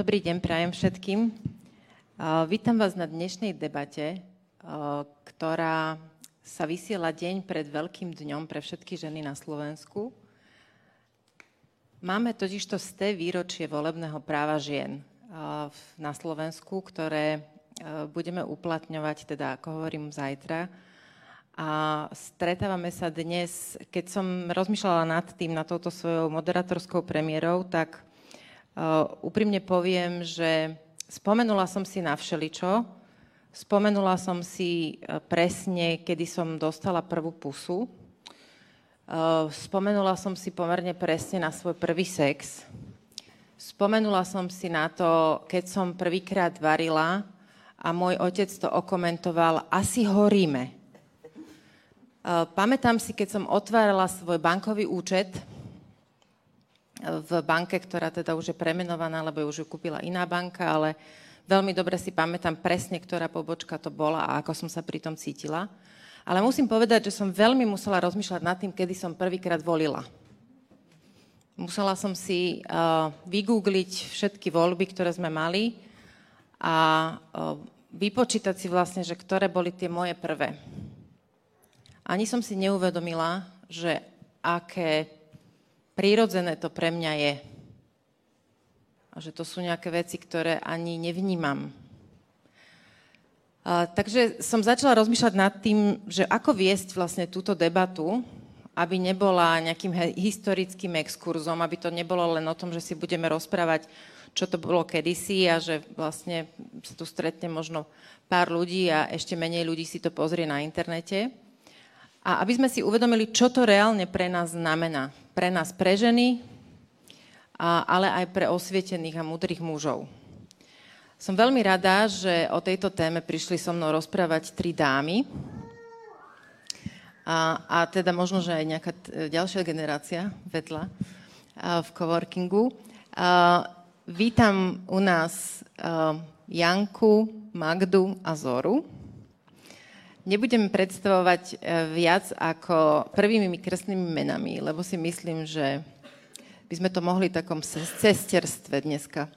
Dobrý deň, prajem všetkým. Vítam vás na dnešnej debate, ktorá sa vysiela deň pred Veľkým dňom pre všetky ženy na Slovensku. Máme totiž to sté výročie volebného práva žien na Slovensku, ktoré budeme uplatňovať, teda ako hovorím, zajtra. A stretávame sa dnes, keď som rozmýšľala nad tým, na touto svojou moderátorskou premiérou, tak úprimne poviem, že spomenula som si na všeličo, spomenula som si uh, presne, kedy som dostala prvú pusu, uh, spomenula som si pomerne presne na svoj prvý sex, spomenula som si na to, keď som prvýkrát varila a môj otec to okomentoval, asi horíme. Pamätám si, keď som otvárala svoj bankový účet, v banke, ktorá teda už je premenovaná, lebo už ju kúpila iná banka, ale veľmi dobre si pamätám presne, ktorá pobočka to bola a ako som sa pri tom cítila. Ale musím povedať, že som veľmi musela rozmýšľať nad tým, kedy som prvýkrát volila. Musela som si uh, vygoogliť všetky voľby, ktoré sme mali a uh, vypočítať si vlastne, že ktoré boli tie moje prvé. Ani som si neuvedomila, že aké prírodzené to pre mňa je. A že to sú nejaké veci, ktoré ani nevnímam. A, takže som začala rozmýšľať nad tým, že ako viesť vlastne túto debatu, aby nebola nejakým historickým exkurzom, aby to nebolo len o tom, že si budeme rozprávať, čo to bolo kedysi a že vlastne sa tu stretne možno pár ľudí a ešte menej ľudí si to pozrie na internete. A aby sme si uvedomili, čo to reálne pre nás znamená. Pre nás, pre ženy, ale aj pre osvietených a múdrych mužov. Som veľmi rada, že o tejto téme prišli so mnou rozprávať tri dámy. A, a teda možno, že aj nejaká ďalšia generácia vedľa a, v coworkingu. A, vítam u nás a, Janku, Magdu a Zoru. Nebudem predstavovať e, viac ako prvými krstnými menami, lebo si myslím, že by sme to mohli v takom cesterstve dneska e,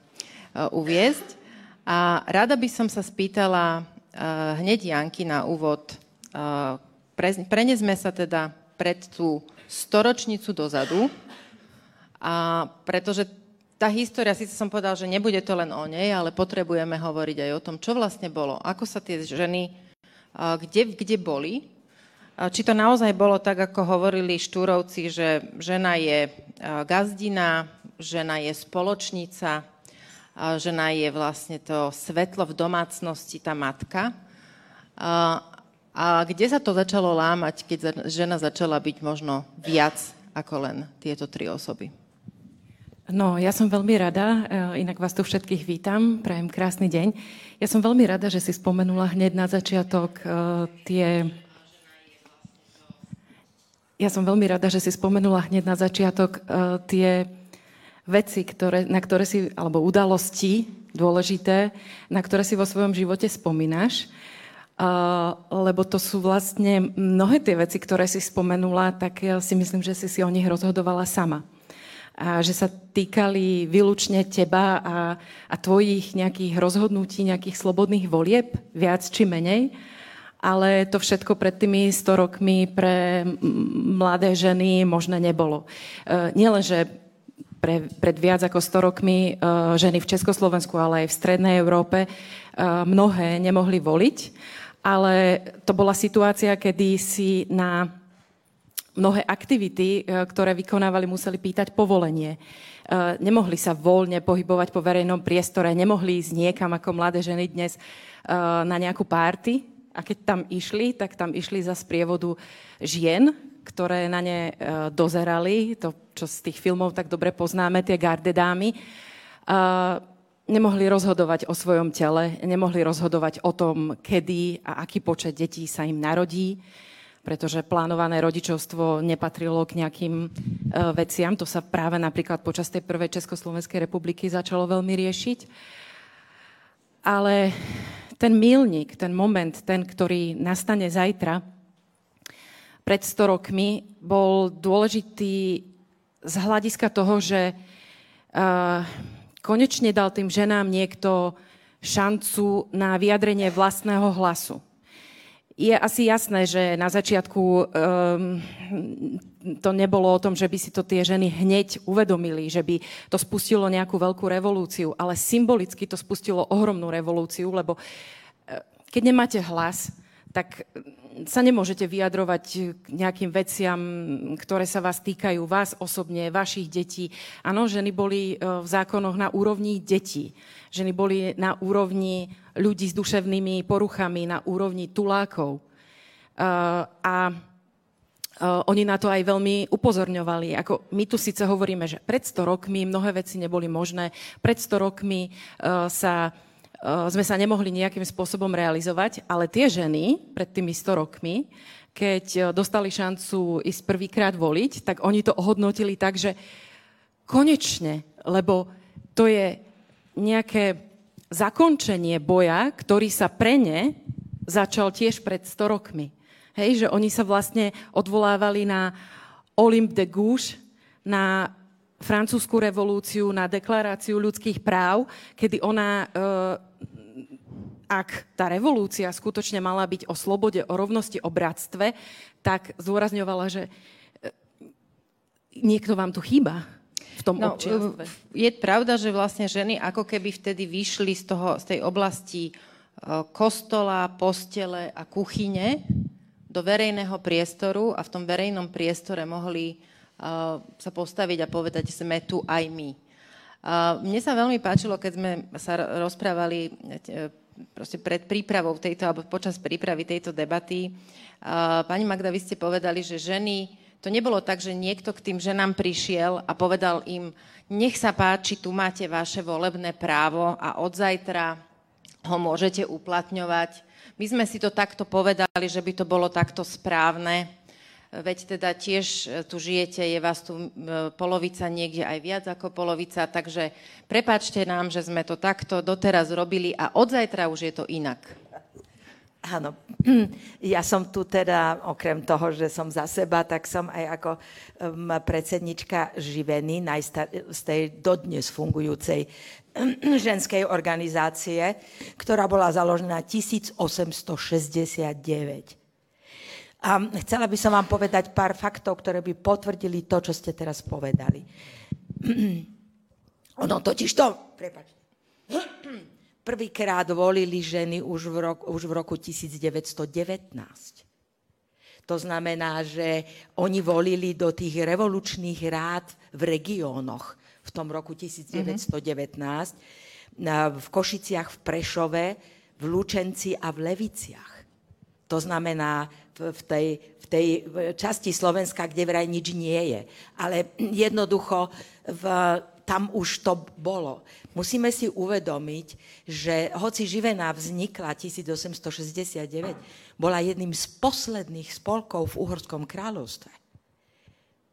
uviezť. A rada by som sa spýtala e, hneď Janky na úvod. Prenesme sa teda pred tú storočnicu dozadu, a pretože tá história, síce som povedal, že nebude to len o nej, ale potrebujeme hovoriť aj o tom, čo vlastne bolo, ako sa tie ženy kde, kde boli. Či to naozaj bolo tak, ako hovorili štúrovci, že žena je gazdina, žena je spoločnica, žena je vlastne to svetlo v domácnosti, tá matka. A kde sa to začalo lámať, keď žena začala byť možno viac ako len tieto tri osoby? No, ja som veľmi rada, eh, inak vás tu všetkých vítam, prajem krásny deň. Ja som veľmi rada, že si spomenula hneď na začiatok uh, tie... Ja som veľmi rada, že si spomenula hneď na začiatok uh, tie veci, ktoré, na ktoré si, alebo udalosti dôležité, na ktoré si vo svojom živote spomínaš. Lebo to sú vlastne mnohé tie veci, ktoré si spomenula, tak ja si myslím, že si si o nich rozhodovala sama a že sa týkali výlučne teba a, a tvojich nejakých rozhodnutí, nejakých slobodných volieb, viac či menej. Ale to všetko pred tými 100 rokmi pre mladé ženy možné nebolo. E, nielen, že pre, pred viac ako 100 rokmi e, ženy v Československu, ale aj v Strednej Európe e, mnohé nemohli voliť, ale to bola situácia, kedy si na mnohé aktivity, e, ktoré vykonávali, museli pýtať povolenie. E, nemohli sa voľne pohybovať po verejnom priestore, nemohli ísť niekam ako mladé ženy dnes e, na nejakú párty. A keď tam išli, tak tam išli za sprievodu žien, ktoré na ne dozerali, to, čo z tých filmov tak dobre poznáme, tie gardedámy. Nemohli rozhodovať o svojom tele, nemohli rozhodovať o tom, kedy a aký počet detí sa im narodí pretože plánované rodičovstvo nepatrilo k nejakým e, veciam. To sa práve napríklad počas tej prvej Československej republiky začalo veľmi riešiť. Ale ten milník, ten moment, ten, ktorý nastane zajtra, pred 100 rokmi, bol dôležitý z hľadiska toho, že uh, konečne dal tým ženám niekto šancu na vyjadrenie vlastného hlasu. Je asi jasné, že na začiatku um, to nebolo o tom, že by si to tie ženy hneď uvedomili, že by to spustilo nejakú veľkú revolúciu, ale symbolicky to spustilo ohromnú revolúciu, lebo eh, keď nemáte hlas, tak sa nemôžete vyjadrovať k nejakým veciam, ktoré sa vás týkajú, vás osobne, vašich detí. Áno, ženy boli e, v zákonoch na úrovni detí. Ženy boli na úrovni ľudí s duševnými poruchami, na úrovni tulákov. E, a e, oni na to aj veľmi upozorňovali. Ako my tu síce hovoríme, že pred 100 rokmi mnohé veci neboli možné, pred 100 rokmi sa Eh, sme sa nemohli nejakým spôsobom realizovať, ale tie ženy pred tými 100 rokmi, keď dostali šancu ísť prvýkrát voliť, tak oni to ohodnotili tak, že konečne, lebo to je nejaké zakončenie boja, ktorý sa pre ne začal tiež pred 100 rokmi. Hej, že oni sa vlastne odvolávali na Olympe de Gouges, na francúzskú revolúciu, na deklaráciu ľudských práv, kedy ona, e, ak tá revolúcia skutočne mala byť o slobode, o rovnosti, o bratstve, tak zdôrazňovala, že e, niekto vám tu chýba v tom no, občianstve. Je pravda, že vlastne ženy ako keby vtedy vyšli z, toho, z tej oblasti e, kostola, postele a kuchyne do verejného priestoru a v tom verejnom priestore mohli sa postaviť a povedať, sme tu aj my. Mne sa veľmi páčilo, keď sme sa rozprávali e, proste pred prípravou tejto, alebo počas prípravy tejto debaty. Pani Magda, vy ste povedali, že ženy, to nebolo tak, že niekto k tým ženám prišiel a povedal im, nech sa páči, tu máte vaše volebné právo a od zajtra ho môžete uplatňovať. My sme si to takto povedali, že by to bolo takto správne veď teda tiež e, tu žijete, je vás tu polovica, niekde aj viac ako polovica, takže prepačte nám, že sme to takto doteraz robili a od zajtra už je to inak. Áno, ja som tu teda, okrem toho, že som za seba, tak som aj ako predsednička Živeny, z tej dodnes fungujúcej ženskej organizácie, ktorá bola založená 1869. A chcela by som vám povedať pár faktov, ktoré by potvrdili to, čo ste teraz povedali. ono totiž to, prepačte, prvýkrát volili ženy už v, roku, už v roku 1919. To znamená, že oni volili do tých revolučných rád v regiónoch v tom roku 1919, mm-hmm. v Košiciach, v Prešove, v Lučenci a v Leviciach. To znamená v tej, v tej časti Slovenska, kde vraj nič nie je. Ale jednoducho v, tam už to bolo. Musíme si uvedomiť, že hoci Živená vznikla 1869, bola jedným z posledných spolkov v Uhorskom kráľovstve.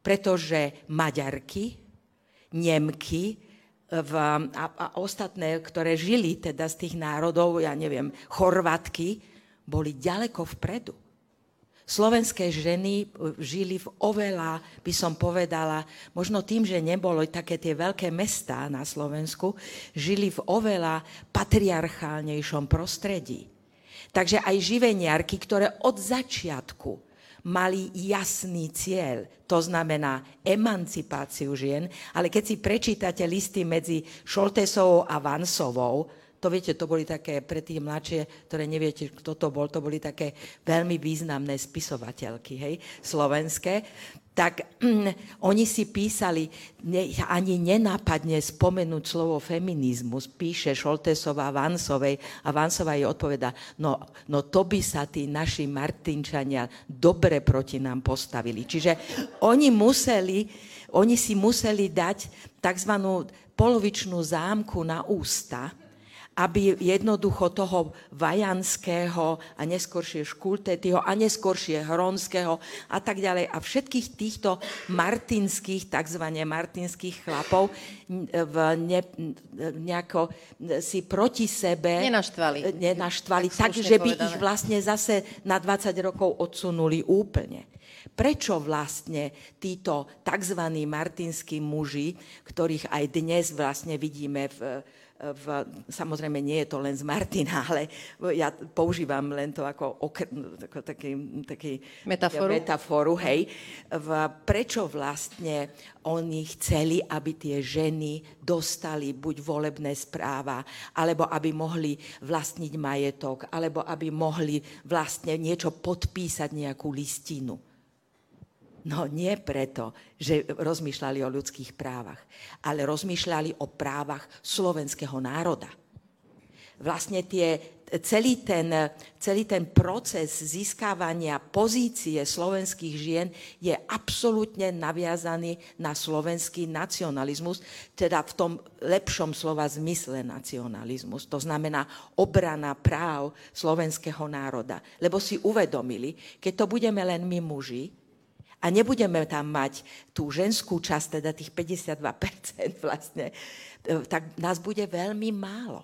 Pretože Maďarky, Nemky v, a, a ostatné, ktoré žili teda z tých národov, ja neviem, Chorvatky, boli ďaleko vpredu. Slovenské ženy e, žili v oveľa, by som povedala, možno tým, že nebolo také tie veľké mestá na Slovensku, žili v oveľa patriarchálnejšom prostredí. Takže aj živeniarky, ktoré od začiatku mali jasný cieľ, to znamená emancipáciu žien, ale keď si prečítate listy medzi Šoltesovou a Vansovou, to viete, to boli také, pre tie mladšie, ktoré neviete, kto to bol, to boli také veľmi významné spisovateľky, hej, slovenské, tak mm, oni si písali, ne, ani nenápadne spomenúť slovo feminizmus, píše Šoltesová Vansovej a Vansová jej odpoveda, no, no to by sa tí naši Martinčania dobre proti nám postavili. Čiže oni museli, oni si museli dať tzv. polovičnú zámku na ústa, aby jednoducho toho Vajanského a neskôršie Škultetýho a neskôršie Hronského a tak ďalej a všetkých týchto martinských, takzvané martinských chlapov v ne, nejako si proti sebe nenaštvali, nenaštvali tak, že by povedané. ich vlastne zase na 20 rokov odsunuli úplne. Prečo vlastne títo tzv. martinskí muži, ktorých aj dnes vlastne vidíme v v, samozrejme nie je to len z Martina, ale ja používam len to ako, okr, ako taký, taký metaforu, metaforu hej, v, prečo vlastne oni chceli, aby tie ženy dostali buď volebné správa, alebo aby mohli vlastniť majetok, alebo aby mohli vlastne niečo podpísať, nejakú listinu. No nie preto, že rozmýšľali o ľudských právach, ale rozmýšľali o právach slovenského národa. Vlastne tie, celý, ten, celý ten proces získávania pozície slovenských žien je absolútne naviazaný na slovenský nacionalizmus, teda v tom lepšom slova zmysle nacionalizmus. To znamená obrana práv slovenského národa. Lebo si uvedomili, keď to budeme len my muži, a nebudeme tam mať tú ženskú časť, teda tých 52% vlastne, e, tak nás bude veľmi málo.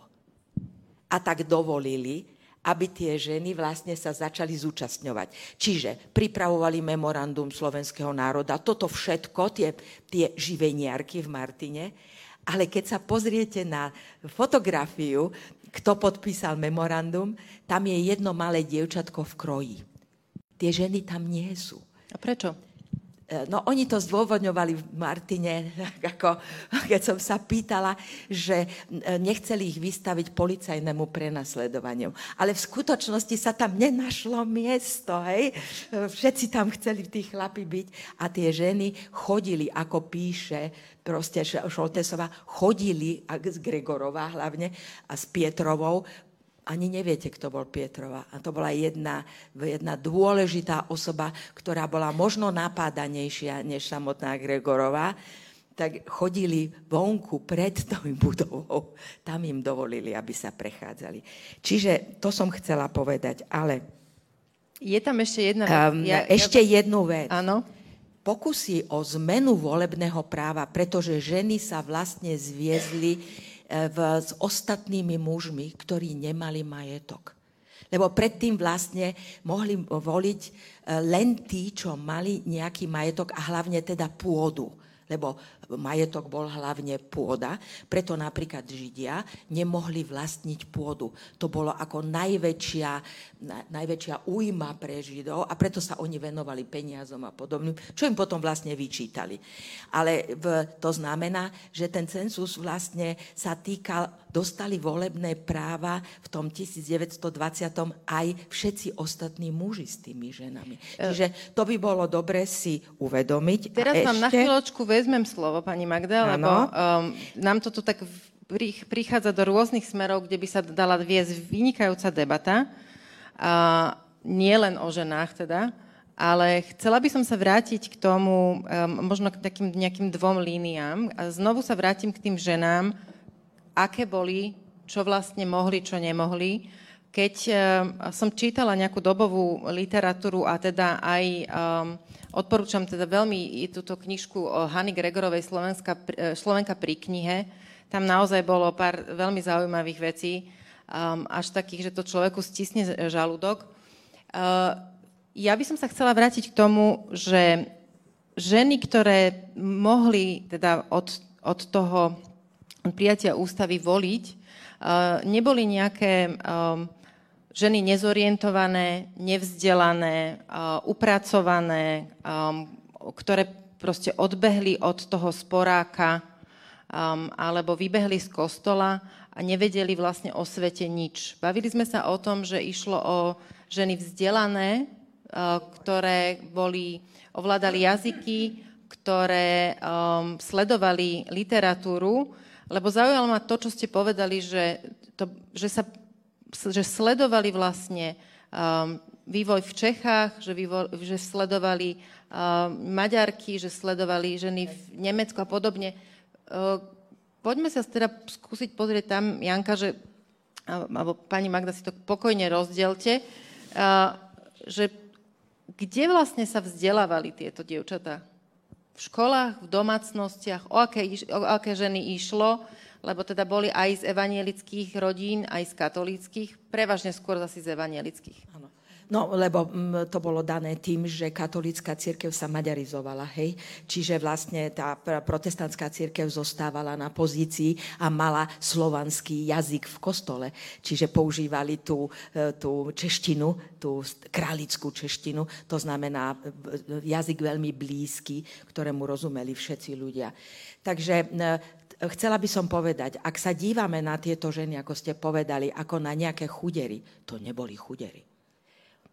A tak dovolili, aby tie ženy vlastne sa začali zúčastňovať. Čiže pripravovali memorandum slovenského národa, toto všetko, tie, tie živeniarky v Martine, ale keď sa pozriete na fotografiu, kto podpísal memorandum, tam je jedno malé dievčatko v kroji. Tie ženy tam nie sú. A prečo? E, no oni to zdôvodňovali v Martine, ako keď som sa pýtala, že e, nechceli ich vystaviť policajnému prenasledovaniu. Ale v skutočnosti sa tam nenašlo miesto, hej? Všetci tam chceli tí chlapi byť a tie ženy chodili, ako píše proste Šoltesová, chodili, a z Gregorová hlavne, a s Pietrovou, ani neviete, kto bol Pietrova. A to bola jedna, jedna dôležitá osoba, ktorá bola možno napádanejšia než samotná Gregorová, tak chodili vonku pred tou budovou. Tam im dovolili, aby sa prechádzali. Čiže to som chcela povedať, ale... Je tam ešte jedna vec. Um, ja, ešte ja... jednu vec. Áno. Pokusy o zmenu volebného práva, pretože ženy sa vlastne zviezli v, s ostatnými mužmi, ktorí nemali majetok. Lebo predtým vlastne mohli voliť e, len tí, čo mali nejaký majetok a hlavne teda pôdu lebo majetok bol hlavne pôda, preto napríklad Židia nemohli vlastniť pôdu. To bolo ako najväčšia, najväčšia újma pre Židov a preto sa oni venovali peniazom a podobným, čo im potom vlastne vyčítali. Ale v, to znamená, že ten census vlastne sa týkal, dostali volebné práva v tom 1920 aj všetci ostatní muži s tými ženami. E- Čiže to by bolo dobre si uvedomiť. Teraz vám na chvíľočku vezmem slovo, pani Magda, ano. lebo um, nám to tu tak prichádza do rôznych smerov, kde by sa dala viesť vynikajúca debata. A nie len o ženách teda, ale chcela by som sa vrátiť k tomu, um, možno k takým nejakým dvom líniám. A znovu sa vrátim k tým ženám, aké boli, čo vlastne mohli, čo nemohli. Keď um, som čítala nejakú dobovú literatúru a teda aj um, Odporúčam teda veľmi túto knižku Hany Gregorovej Slovenska, e, Slovenka pri knihe. Tam naozaj bolo pár veľmi zaujímavých vecí, až takých, že to človeku stisne žalúdok. Ja by som sa chcela vrátiť k tomu, že ženy, ktoré mohli teda od, od toho prijatia ústavy voliť, neboli nejaké um, ženy nezorientované, nevzdelané, upracované, ktoré proste odbehli od toho sporáka alebo vybehli z kostola a nevedeli vlastne o svete nič. Bavili sme sa o tom, že išlo o ženy vzdelané, ktoré boli, ovládali jazyky, ktoré um, sledovali literatúru, lebo zaujalo ma to, čo ste povedali, že, to, že sa že sledovali vlastne um, vývoj v Čechách, že, vývoj, že sledovali um, Maďarky, že sledovali ženy v Nemecku a podobne. Uh, poďme sa teda skúsiť pozrieť tam, Janka, že alebo pani Magda si to pokojne rozdielte, že kde vlastne sa vzdelávali tieto dievčatá? V školách, v domácnostiach, o aké, o aké ženy išlo, lebo teda boli aj z evanielických rodín, aj z katolíckých, prevažne skôr zase z evanielických. Áno. No, lebo mm, to bolo dané tým, že katolícka církev sa maďarizovala, hej. Čiže vlastne tá protestantská církev zostávala na pozícii a mala slovanský jazyk v kostole. Čiže používali tú, e, tú češtinu, tú králickú češtinu, to znamená e, jazyk veľmi blízky, ktorému rozumeli všetci ľudia. Takže e, chcela by som povedať, ak sa dívame na tieto ženy, ako ste povedali, ako na nejaké chudery, to neboli chudery.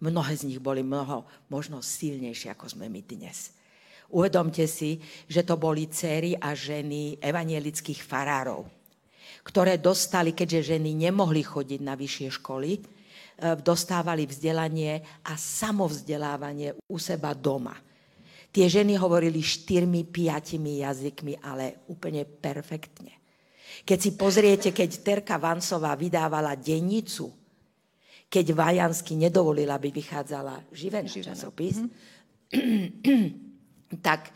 Mnohé z nich boli mnoho, možno silnejšie, ako sme my dnes. Uvedomte si, že to boli céry a ženy evanielických farárov, ktoré dostali, keďže ženy nemohli chodiť na vyššie školy, e, dostávali vzdelanie a samovzdelávanie u seba doma. Tie ženy hovorili štyrmi, piatimi jazykmi, ale úplne perfektne. Keď si pozriete, keď Terka Vansová vydávala dennicu, keď Vajansky nedovolil, aby vychádzala živená časopis, mm-hmm. tak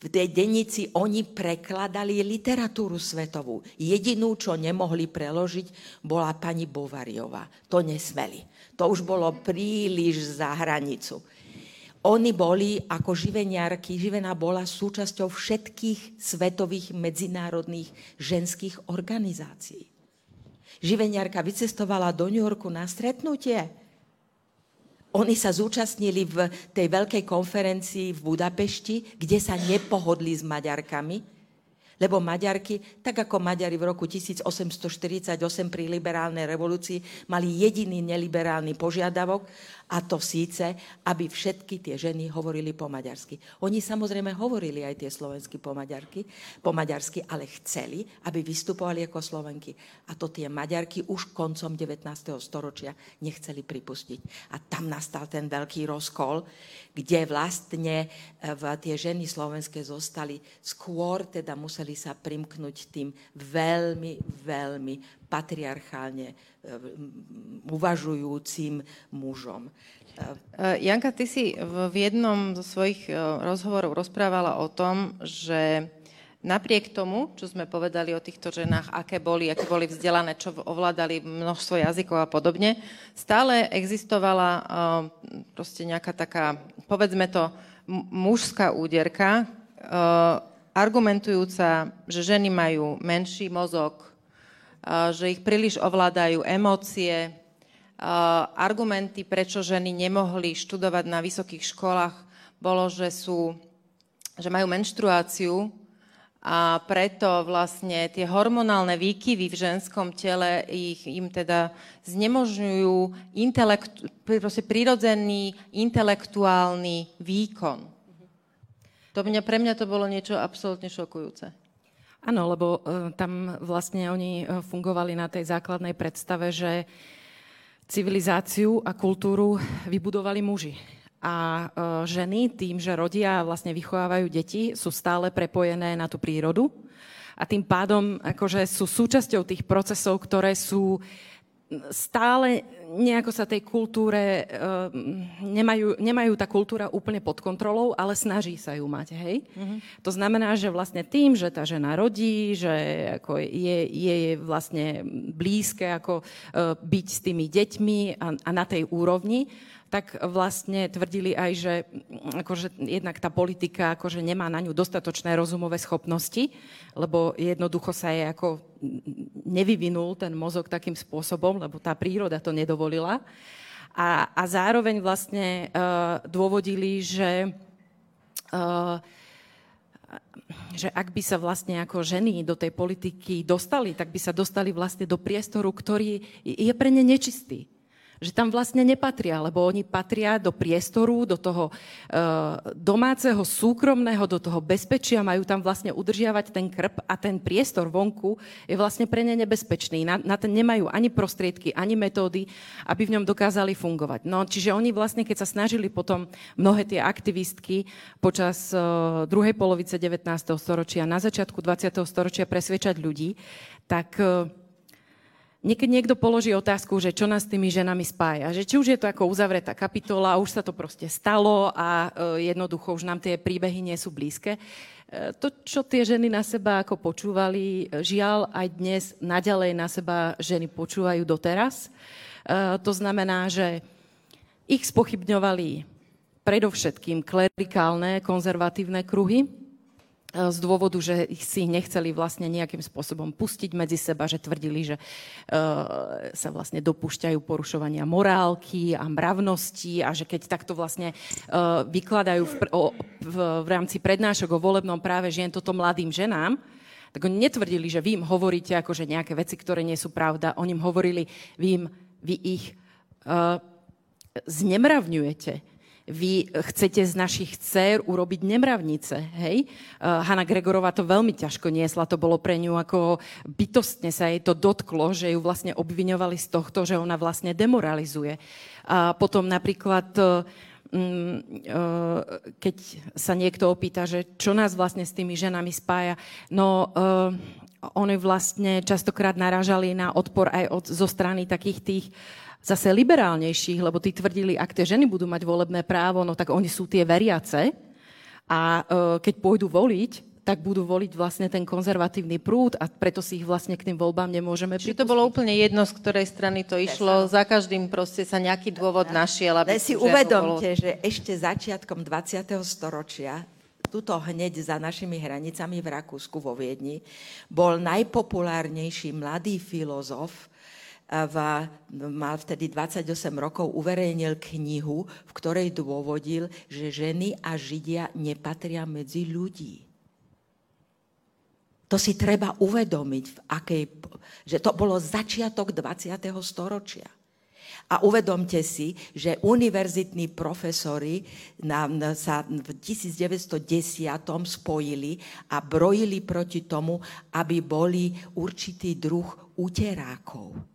v tej dennici oni prekladali literatúru svetovú. Jedinú, čo nemohli preložiť, bola pani Bovariová. To nesmeli. To už bolo príliš za hranicu. Oni boli ako živeniarky, živená bola súčasťou všetkých svetových medzinárodných ženských organizácií živeniarka vycestovala do New Yorku na stretnutie. Oni sa zúčastnili v tej veľkej konferencii v Budapešti, kde sa nepohodli s Maďarkami, lebo Maďarky, tak ako Maďari v roku 1848 pri liberálnej revolúcii, mali jediný neliberálny požiadavok a to síce, aby všetky tie ženy hovorili po maďarsky. Oni samozrejme hovorili aj tie slovensky po, maďarky, po maďarsky, ale chceli, aby vystupovali ako slovenky. A to tie maďarky už koncom 19. storočia nechceli pripustiť. A tam nastal ten veľký rozkol, kde vlastne eh, tie ženy slovenské zostali skôr, teda museli sa primknúť tým veľmi, veľmi patriarchálne e, uvažujúcim mužom. E, Janka, ty si v jednom zo svojich e, rozhovorov rozprávala o tom, že napriek tomu, čo sme povedali o týchto ženách, aké boli, aké boli vzdelané, čo ovládali množstvo jazykov a podobne, stále existovala proste nejaká taká, povedzme to, mužská úderka, argumentujúca, že ženy majú menší mozog, že ich príliš ovládajú emócie, argumenty, prečo ženy nemohli študovať na vysokých školách, bolo, že, sú, že majú menštruáciu a preto vlastne tie hormonálne výkyvy v ženskom tele ich, im teda znemožňujú intelekt, prirodzený intelektuálny výkon. To mňa, pre mňa to bolo niečo absolútne šokujúce. Áno, lebo uh, tam vlastne oni uh, fungovali na tej základnej predstave, že civilizáciu a kultúru vybudovali muži. A uh, ženy tým, že rodia a vlastne vychovávajú deti, sú stále prepojené na tú prírodu. A tým pádom akože sú súčasťou tých procesov, ktoré sú stále nejako sa tej kultúre, uh, nemajú, nemajú tá kultúra úplne pod kontrolou, ale snaží sa ju mať, hej? Mm-hmm. To znamená, že vlastne tým, že tá žena rodí, že ako je, je, je vlastne blízke ako uh, byť s tými deťmi a, a na tej úrovni, tak vlastne tvrdili aj, že akože jednak tá politika akože nemá na ňu dostatočné rozumové schopnosti, lebo jednoducho sa je ako nevyvinul ten mozog takým spôsobom, lebo tá príroda to nedovolila. A, a zároveň vlastne uh, dôvodili, že uh, že ak by sa vlastne ako ženy do tej politiky dostali, tak by sa dostali vlastne do priestoru, ktorý je pre ne nečistý že tam vlastne nepatria, lebo oni patria do priestoru, do toho uh, domáceho, súkromného, do toho bezpečia, majú tam vlastne udržiavať ten krp a ten priestor vonku je vlastne pre ne nebezpečný. Na, na ten nemajú ani prostriedky, ani metódy, aby v ňom dokázali fungovať. No, čiže oni vlastne, keď sa snažili potom mnohé tie aktivistky počas uh, druhej polovice 19. storočia, na začiatku 20. storočia presvedčať ľudí, tak uh, niekedy niekto položí otázku, že čo nás s tými ženami spája. Že či už je to ako uzavretá kapitola, už sa to proste stalo a e, jednoducho už nám tie príbehy nie sú blízke. E, to, čo tie ženy na seba ako počúvali, žiaľ aj dnes naďalej na seba ženy počúvajú doteraz. To znamená, že ich spochybňovali predovšetkým klerikálne, konzervatívne kruhy, z dôvodu, že si nechceli vlastne nejakým spôsobom pustiť medzi seba, že tvrdili, že uh, sa vlastne dopúšťajú porušovania morálky a mravnosti a že keď takto vlastne uh, vykladajú v, v, v rámci prednášok o volebnom práve žien toto mladým ženám, tak oni netvrdili, že vy im hovoríte akože nejaké veci, ktoré nie sú pravda. Oni im hovorili, vy, im, vy ich uh, znemravňujete vy chcete z našich dcer urobiť nemravnice, hej? Uh, Hanna Gregorová to veľmi ťažko niesla, to bolo pre ňu ako bytostne sa jej to dotklo, že ju vlastne obviňovali z tohto, že ona vlastne demoralizuje. A potom napríklad uh, keď sa niekto opýta, že čo nás vlastne s tými ženami spája, no oni vlastne častokrát naražali na odpor aj od, zo strany takých tých uh, zase liberálnejších, lebo tí tvrdili, ak tie ženy budú mať volebné právo, no tak oni sú tie veriace a e, keď pôjdu voliť, tak budú voliť vlastne ten konzervatívny prúd a preto si ich vlastne k tým voľbám nemôžeme Čiže to bolo úplne jedno, z ktorej strany to išlo. Za každým proste sa nejaký dôvod našiel. Aby si uvedomte, bolo... že ešte začiatkom 20. storočia tuto hneď za našimi hranicami v Rakúsku vo Viedni, bol najpopulárnejší mladý filozof, v, mal vtedy 28 rokov, uverejnil knihu, v ktorej dôvodil, že ženy a židia nepatria medzi ľudí. To si treba uvedomiť, v akej, že to bolo začiatok 20. storočia. A uvedomte si, že univerzitní profesori sa v 1910 spojili a brojili proti tomu, aby boli určitý druh uterákov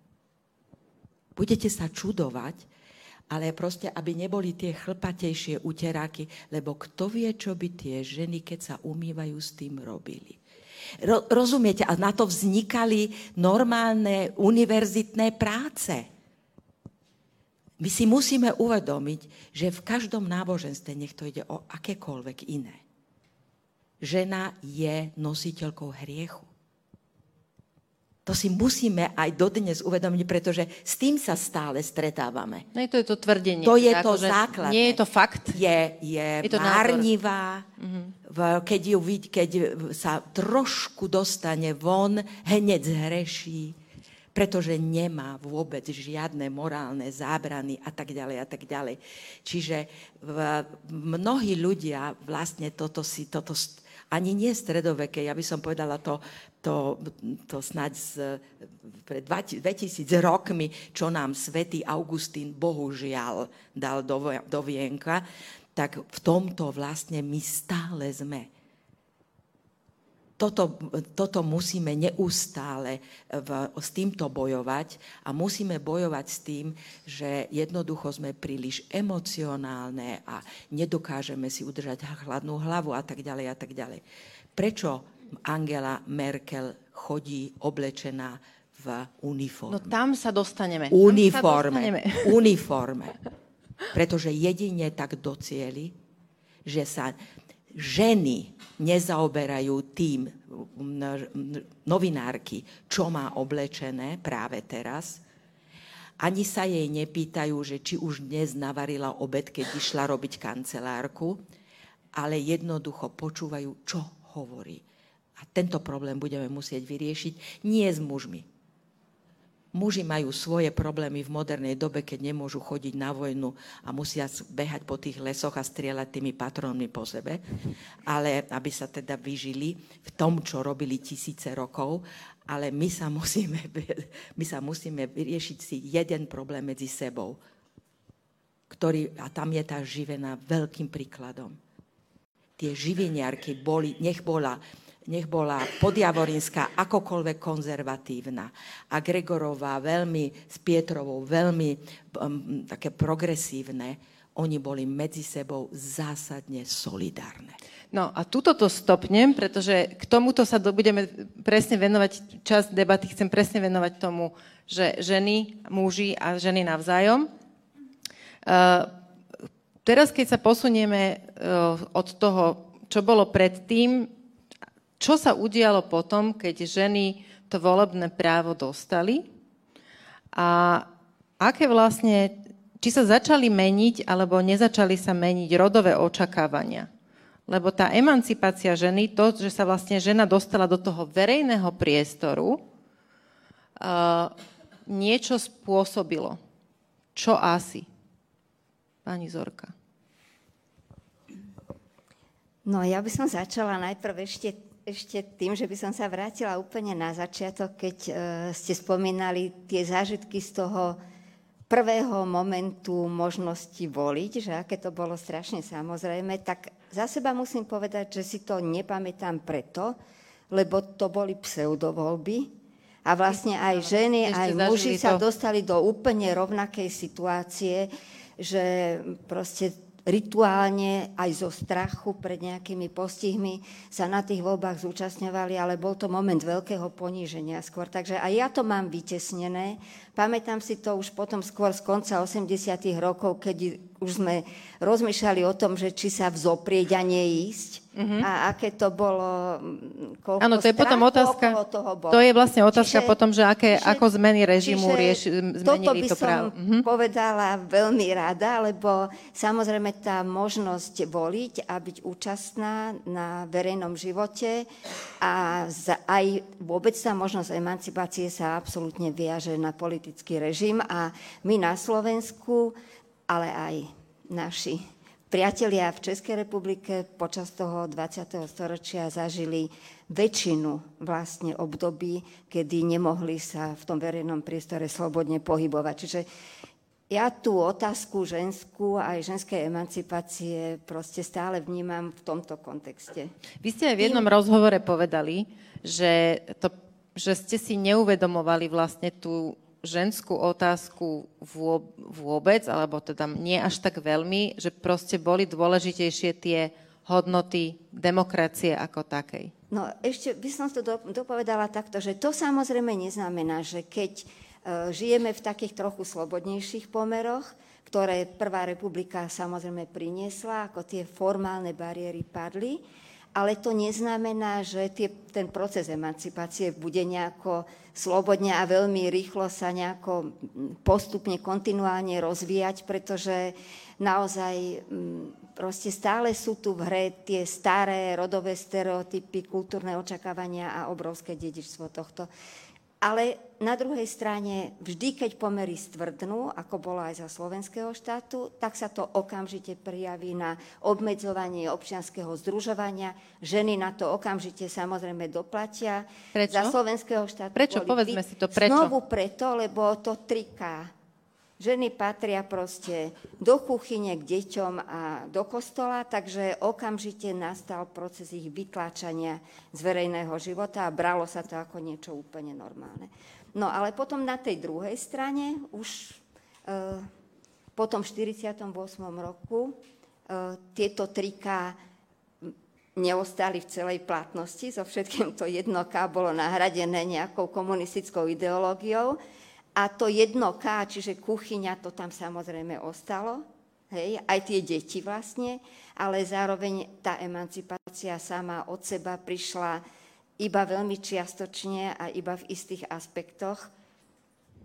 Budete sa čudovať, ale proste, aby neboli tie chlpatejšie uteráky, lebo kto vie, čo by tie ženy, keď sa umývajú, s tým robili. Ro, rozumiete? A na to vznikali normálne univerzitné práce. My si musíme uvedomiť, že v každom náboženstve, nech to ide o akékoľvek iné, žena je nositeľkou hriechu. To si musíme aj dodnes uvedomiť, pretože s tým sa stále stretávame. No je to, je to tvrdenie. To je to základ. Nie je to fakt. Je, je, je to márnivá, mm-hmm. keď, ju, keď sa trošku dostane von, hneď zhreší, pretože nemá vôbec žiadne morálne zábrany a tak ďalej a tak ďalej. Čiže v, mnohí ľudia vlastne toto si, toto ani nie stredoveké, ja by som povedala to, to, to snáď z, pred 2000 rokmi, čo nám svätý Augustín bohužiaľ dal do, do vienka, tak v tomto vlastne my stále sme toto, toto musíme neustále v, s týmto bojovať a musíme bojovať s tým, že jednoducho sme príliš emocionálne a nedokážeme si udržať chladnú hlavu a tak ďalej a tak ďalej. Prečo Angela Merkel chodí oblečená v uniforme? No tam sa dostaneme. Uniforme. Sa dostaneme. Uniforme. Pretože jedine tak docieli, že sa ženy nezaoberajú tým novinárky, čo má oblečené práve teraz. Ani sa jej nepýtajú, že či už dnes navarila obed, keď išla robiť kancelárku, ale jednoducho počúvajú, čo hovorí. A tento problém budeme musieť vyriešiť nie s mužmi, Muži majú svoje problémy v modernej dobe, keď nemôžu chodiť na vojnu a musia behať po tých lesoch a strieľať tými patrónmi po sebe, ale aby sa teda vyžili v tom, čo robili tisíce rokov, ale my sa musíme, my sa musíme vyriešiť si jeden problém medzi sebou, ktorý, a tam je tá živená veľkým príkladom. Tie živiniarky boli, nech bola nech bola podjavorinská akokoľvek konzervatívna a Gregorová veľmi s Pietrovou veľmi um, také progresívne, oni boli medzi sebou zásadne solidárne. No a tuto to stopnem, pretože k tomuto sa do, budeme presne venovať, čas debaty chcem presne venovať tomu, že ženy, muži a ženy navzájom. Uh, teraz, keď sa posunieme uh, od toho, čo bolo predtým, čo sa udialo potom, keď ženy to volebné právo dostali a aké vlastne či sa začali meniť alebo nezačali sa meniť rodové očakávania. Lebo tá emancipácia ženy, to, že sa vlastne žena dostala do toho verejného priestoru, uh, niečo spôsobilo. Čo asi? Pani Zorka. No ja by som začala najprv ešte, ešte tým, že by som sa vrátila úplne na začiatok, keď uh, ste spomínali tie zážitky z toho prvého momentu možnosti voliť, že aké to bolo strašne samozrejme, tak za seba musím povedať, že si to nepamätám preto, lebo to boli pseudovoľby a vlastne aj ženy, aj muži sa dostali do úplne rovnakej situácie, že proste rituálne aj zo strachu pred nejakými postihmi sa na tých voľbách zúčastňovali, ale bol to moment veľkého poníženia skôr. Takže aj ja to mám vytesnené. Pamätám si to už potom skôr z konca 80 rokov, keď už sme rozmýšľali o tom, že či sa vzoprieť a neísť Uh-huh. A aké to bolo, koľko Áno, to je potom otázka, toho to je vlastne otázka čiže, potom, že aké, čiže, ako zmeny režimu rieš, zmenili toto by to právo. som uh-huh. povedala veľmi rada, lebo samozrejme tá možnosť voliť a byť účastná na verejnom živote a za, aj vôbec tá možnosť emancipácie sa absolútne viaže na politický režim a my na Slovensku, ale aj naši priatelia v Českej republike počas toho 20. storočia zažili väčšinu vlastne období, kedy nemohli sa v tom verejnom priestore slobodne pohybovať. Čiže ja tú otázku ženskú aj ženskej emancipácie proste stále vnímam v tomto kontexte. Vy ste aj v jednom Tým... rozhovore povedali, že, to, že ste si neuvedomovali vlastne tú ženskú otázku vôbec, alebo teda nie až tak veľmi, že proste boli dôležitejšie tie hodnoty demokracie ako takej. No ešte by som to dopovedala takto, že to samozrejme neznamená, že keď e, žijeme v takých trochu slobodnejších pomeroch, ktoré Prvá republika samozrejme priniesla, ako tie formálne bariéry padli, ale to neznamená, že tie, ten proces emancipácie bude nejako slobodne a veľmi rýchlo sa nejako postupne, kontinuálne rozvíjať, pretože naozaj proste stále sú tu v hre tie staré rodové stereotypy, kultúrne očakávania a obrovské dedičstvo tohto. Ale na druhej strane, vždy, keď pomery stvrdnú, ako bolo aj za slovenského štátu, tak sa to okamžite prijaví na obmedzovanie občianského združovania. Ženy na to okamžite samozrejme doplatia. Prečo? Za slovenského štátu Prečo? Povedzme si to. Prečo? Znovu preto, lebo to triká Ženy patria proste do kuchyne k deťom a do kostola, takže okamžite nastal proces ich vytláčania z verejného života a bralo sa to ako niečo úplne normálne. No ale potom na tej druhej strane už e, po tom 48. roku e, tieto triká neostali v celej platnosti, so všetkým to jedno K bolo nahradené nejakou komunistickou ideológiou, a to jedno K, čiže kuchyňa, to tam samozrejme ostalo, hej, aj tie deti vlastne, ale zároveň tá emancipácia sama od seba prišla iba veľmi čiastočne a iba v istých aspektoch,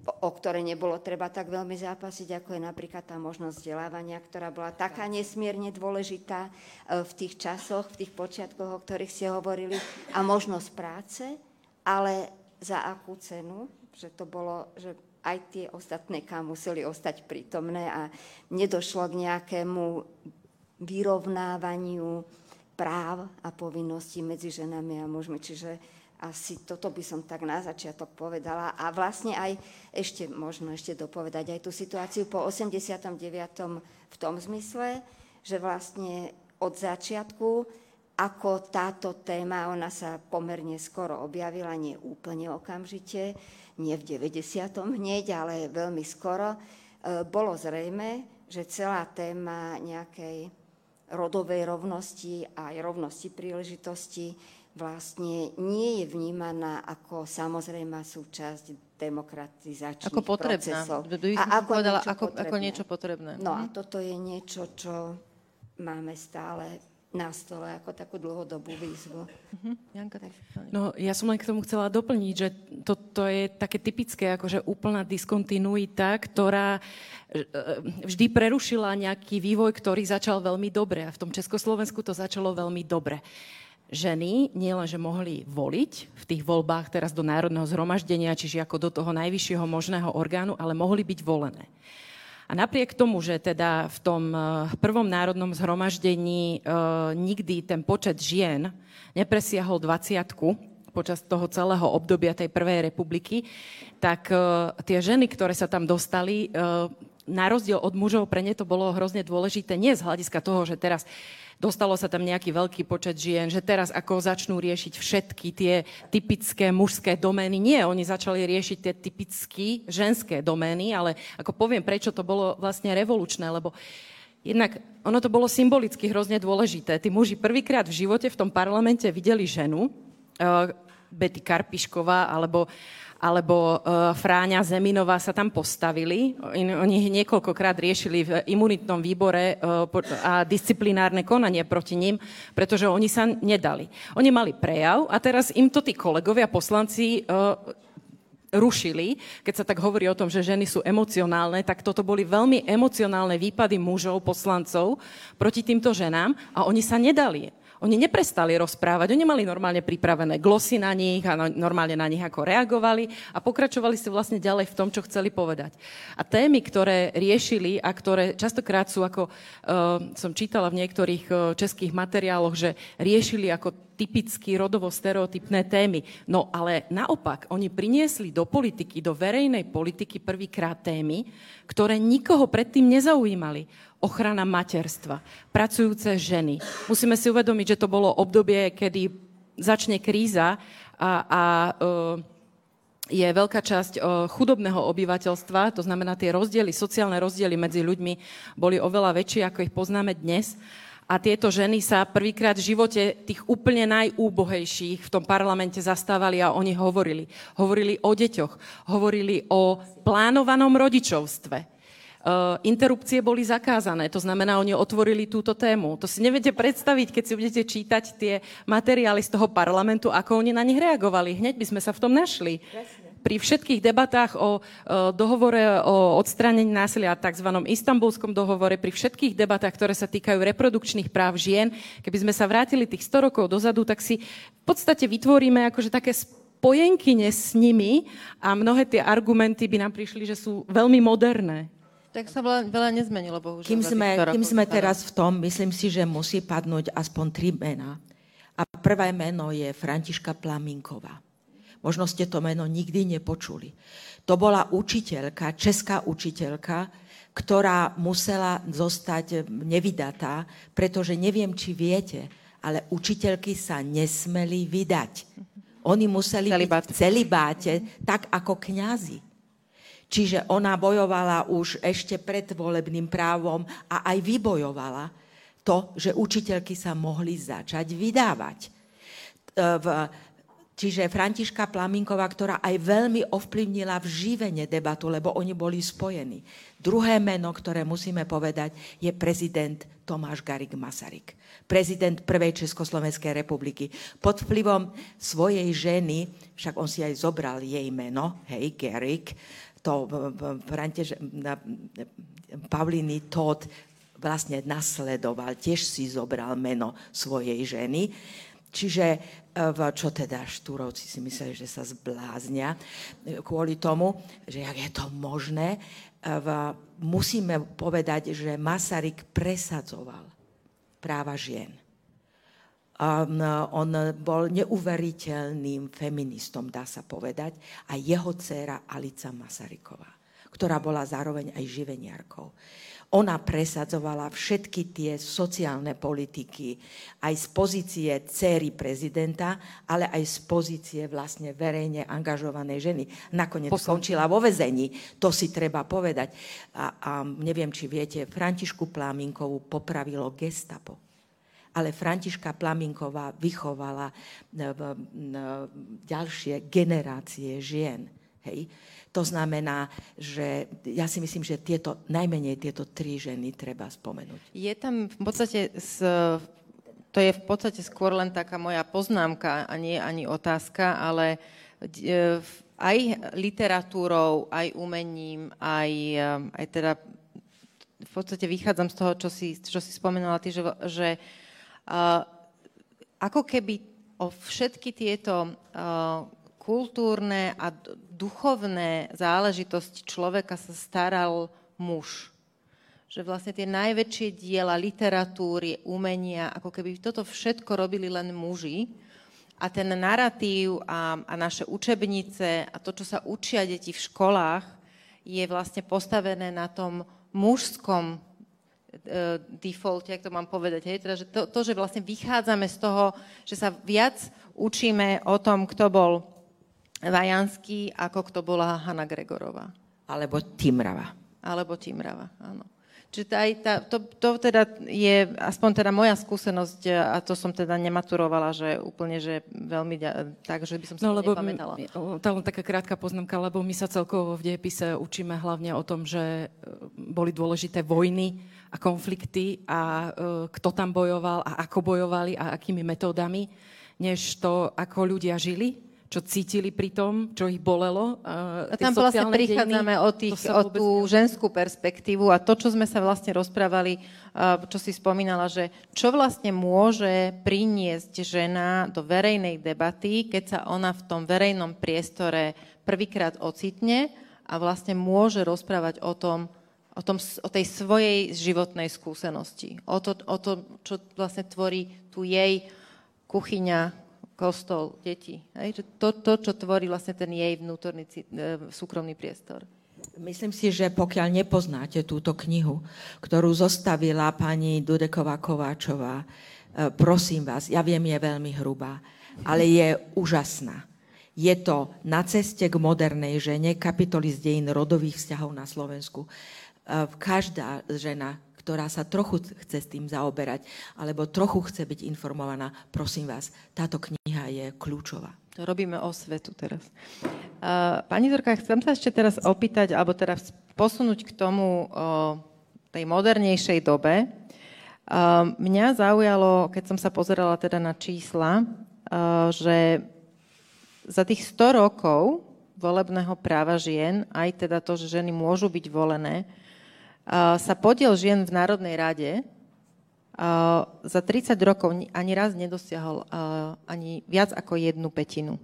o ktoré nebolo treba tak veľmi zápasiť, ako je napríklad tá možnosť vzdelávania, ktorá bola taká nesmierne dôležitá e, v tých časoch, v tých počiatkoch, o ktorých ste hovorili, a možnosť práce, ale za akú cenu? Že to bolo, že aj tie ostatné K museli ostať prítomné a nedošlo k nejakému vyrovnávaniu práv a povinností medzi ženami a mužmi. Čiže asi toto by som tak na začiatok povedala. A vlastne aj ešte, možno ešte dopovedať aj tú situáciu po 89. v tom zmysle, že vlastne od začiatku ako táto téma, ona sa pomerne skoro objavila, nie úplne okamžite, nie v 90. hneď, ale veľmi skoro, e, bolo zrejme, že celá téma nejakej rodovej rovnosti a aj rovnosti príležitosti vlastne nie je vnímaná ako samozrejmá súčasť demokratizačných ako potrebná. procesov. A ako, povedala, niečo ako, potrebné. ako niečo potrebné. No a mhm. toto je niečo, čo máme stále na stole ako takú dlhodobú výzvu. Uh-huh. Janka, tak no, ja som len k tomu chcela doplniť, že toto to je také typické, akože úplná diskontinuita, ktorá e, vždy prerušila nejaký vývoj, ktorý začal veľmi dobre. A v tom Československu to začalo veľmi dobre ženy nielenže mohli voliť v tých voľbách teraz do Národného zhromaždenia, čiže ako do toho najvyššieho možného orgánu, ale mohli byť volené. A napriek tomu, že teda v tom eh, prvom národnom zhromaždení e, nikdy ten počet žien nepresiahol 20 počas toho celého obdobia tej prvej republiky, tak e, tie ženy, ktoré sa tam dostali, na rozdiel od mužov, pre ne to bolo hrozne dôležité, nie z hľadiska toho, že teraz dostalo sa tam nejaký veľký počet žien, že teraz ako začnú riešiť všetky tie typické mužské domény. Nie, oni začali riešiť tie typické ženské domény, ale ako poviem, prečo to bolo vlastne revolučné, lebo jednak ono to bolo symbolicky hrozne dôležité. Tí muži prvýkrát v živote v tom parlamente videli ženu, uh, Betty Karpišková alebo alebo uh, Fráňa Zeminová sa tam postavili. Oni niekoľkokrát riešili v imunitnom výbore uh, a disciplinárne konanie proti ním, pretože oni sa nedali. Oni mali prejav a teraz im to tí kolegovia, poslanci uh, rušili, keď sa tak hovorí o tom, že ženy sú emocionálne, tak toto boli veľmi emocionálne výpady mužov, poslancov proti týmto ženám a oni sa nedali. Oni neprestali rozprávať, oni mali normálne pripravené glosy na nich a normálne na nich ako reagovali a pokračovali si vlastne ďalej v tom, čo chceli povedať. A témy, ktoré riešili a ktoré častokrát sú, ako uh, som čítala v niektorých uh, českých materiáloch, že riešili ako typicky rodovo stereotypné témy. No ale naopak, oni priniesli do politiky, do verejnej politiky prvýkrát témy, ktoré nikoho predtým nezaujímali ochrana materstva, pracujúce ženy. Musíme si uvedomiť, že to bolo obdobie, kedy začne kríza a, a e, je veľká časť e, chudobného obyvateľstva, to znamená tie rozdiely, sociálne rozdiely medzi ľuďmi boli oveľa väčšie, ako ich poznáme dnes. A tieto ženy sa prvýkrát v živote tých úplne najúbohejších v tom parlamente zastávali a oni hovorili. Hovorili o deťoch, hovorili o plánovanom rodičovstve Eh, interrupcie boli zakázané, to znamená, oni otvorili túto tému. To si neviete predstaviť, keď si budete čítať tie materiály z toho parlamentu, ako oni na nich reagovali. Hneď by sme sa v tom našli. Pri všetkých debatách o eh, dohovore o odstránení násilia, tzv. istambulskom dohovore, pri všetkých debatách, ktoré sa týkajú reprodukčných práv žien, keby sme sa vrátili tých 100 rokov dozadu, tak si v podstate vytvoríme akože také spojenkyne s nimi a mnohé tie argumenty by nám prišli, že sú veľmi moderné. Tak sa veľa, veľa nezmenilo, bohužiaľ. Kým sme, kým sme teraz v tom, myslím si, že musí padnúť aspoň tri mená. A prvé meno je Františka Plaminková. Možno ste to meno nikdy nepočuli. To bola učiteľka, česká učiteľka, ktorá musela zostať nevydatá, pretože neviem, či viete, ale učiteľky sa nesmeli vydať. Oni museli celibát. byť celibáte, tak ako kňazi. Čiže ona bojovala už ešte pred volebným právom a aj vybojovala to, že učiteľky sa mohli začať vydávať. E, čiže Františka Plaminková, ktorá aj veľmi ovplyvnila v živene debatu, lebo oni boli spojení. Druhé meno, ktoré musíme povedať, je prezident Tomáš Garik Masaryk. Prezident prvej Československej republiky. Pod vplyvom svojej ženy, však on si aj zobral jej meno, hej, Garik, to Pavliny Todd vlastne nasledoval, tiež si zobral meno svojej ženy. Čiže e, čo teda štúrovci si mysleli, že sa zbláznia e, kvôli tomu, že jak je to možné, e, musíme povedať, že Masaryk presadzoval práva žien. Um, on bol neuveriteľným feministom, dá sa povedať, a jeho dcéra Alica Masaryková, ktorá bola zároveň aj živeniarkou. Ona presadzovala všetky tie sociálne politiky, aj z pozície céry prezidenta, ale aj z pozície vlastne verejne angažovanej ženy. Nakoniec Posledný. skončila vo vezení, to si treba povedať. A, a neviem, či viete, Františku Pláminkovú popravilo gestapo ale Františka Plaminková vychovala ďalšie generácie žien. Hej. To znamená, že ja si myslím, že tieto, najmenej tieto tri ženy treba spomenúť. Je tam v podstate, s, to je v podstate skôr len taká moja poznámka a nie ani otázka, ale e, aj literatúrou, aj umením, aj, e, aj teda v podstate vychádzam z toho, čo si, čo si spomenula ty, že, že uh, ako keby o všetky tieto uh, kultúrne a duchovné záležitosti človeka sa staral muž. Že vlastne tie najväčšie diela literatúry, umenia, ako keby toto všetko robili len muži. A ten narratív a, a naše učebnice a to, čo sa učia deti v školách, je vlastne postavené na tom mužskom uh, default, jak to mám povedať, hej? Teda, že to, to, že vlastne vychádzame z toho, že sa viac učíme o tom, kto bol Vajanský, ako kto bola Hanna Gregorová. Alebo Timrava. Alebo Timrava, áno. Čiže tá, tá, to, to teda je, aspoň teda moja skúsenosť, a to som teda nematurovala, že úplne, že veľmi, tak, že by som sa no, lebo nepamätala. Tá len taká krátka poznámka, lebo my sa celkovo v dejepise učíme hlavne o tom, že e, boli dôležité vojny a konflikty a uh, kto tam bojoval a ako bojovali a akými metódami, než to, ako ľudia žili čo cítili pri tom, čo ich bolelo. A tam vlastne prichádzame o, tých, o tú ženskú perspektívu a to, čo sme sa vlastne rozprávali, čo si spomínala, že čo vlastne môže priniesť žena do verejnej debaty, keď sa ona v tom verejnom priestore prvýkrát ocitne a vlastne môže rozprávať o tom, o, tom, o tej svojej životnej skúsenosti. O to, o to, čo vlastne tvorí tu jej kuchyňa, kostol, deti. Hej? To, to, čo tvorí vlastne ten jej vnútorný e, súkromný priestor. Myslím si, že pokiaľ nepoznáte túto knihu, ktorú zostavila pani Dudeková Kováčová, e, prosím vás, ja viem, je veľmi hrubá, ale je úžasná. Je to na ceste k modernej žene, kapitoly z dejín rodových vzťahov na Slovensku. E, každá žena ktorá sa trochu chce s tým zaoberať, alebo trochu chce byť informovaná, prosím vás, táto kniha je kľúčová. To robíme o svetu teraz. Pani Zorka, chcem sa ešte teraz opýtať, alebo teraz posunúť k tomu tej modernejšej dobe. Mňa zaujalo, keď som sa pozerala teda na čísla, že za tých 100 rokov volebného práva žien, aj teda to, že ženy môžu byť volené, sa podiel žien v Národnej rade za 30 rokov ani raz nedosiahol ani viac ako jednu petinu.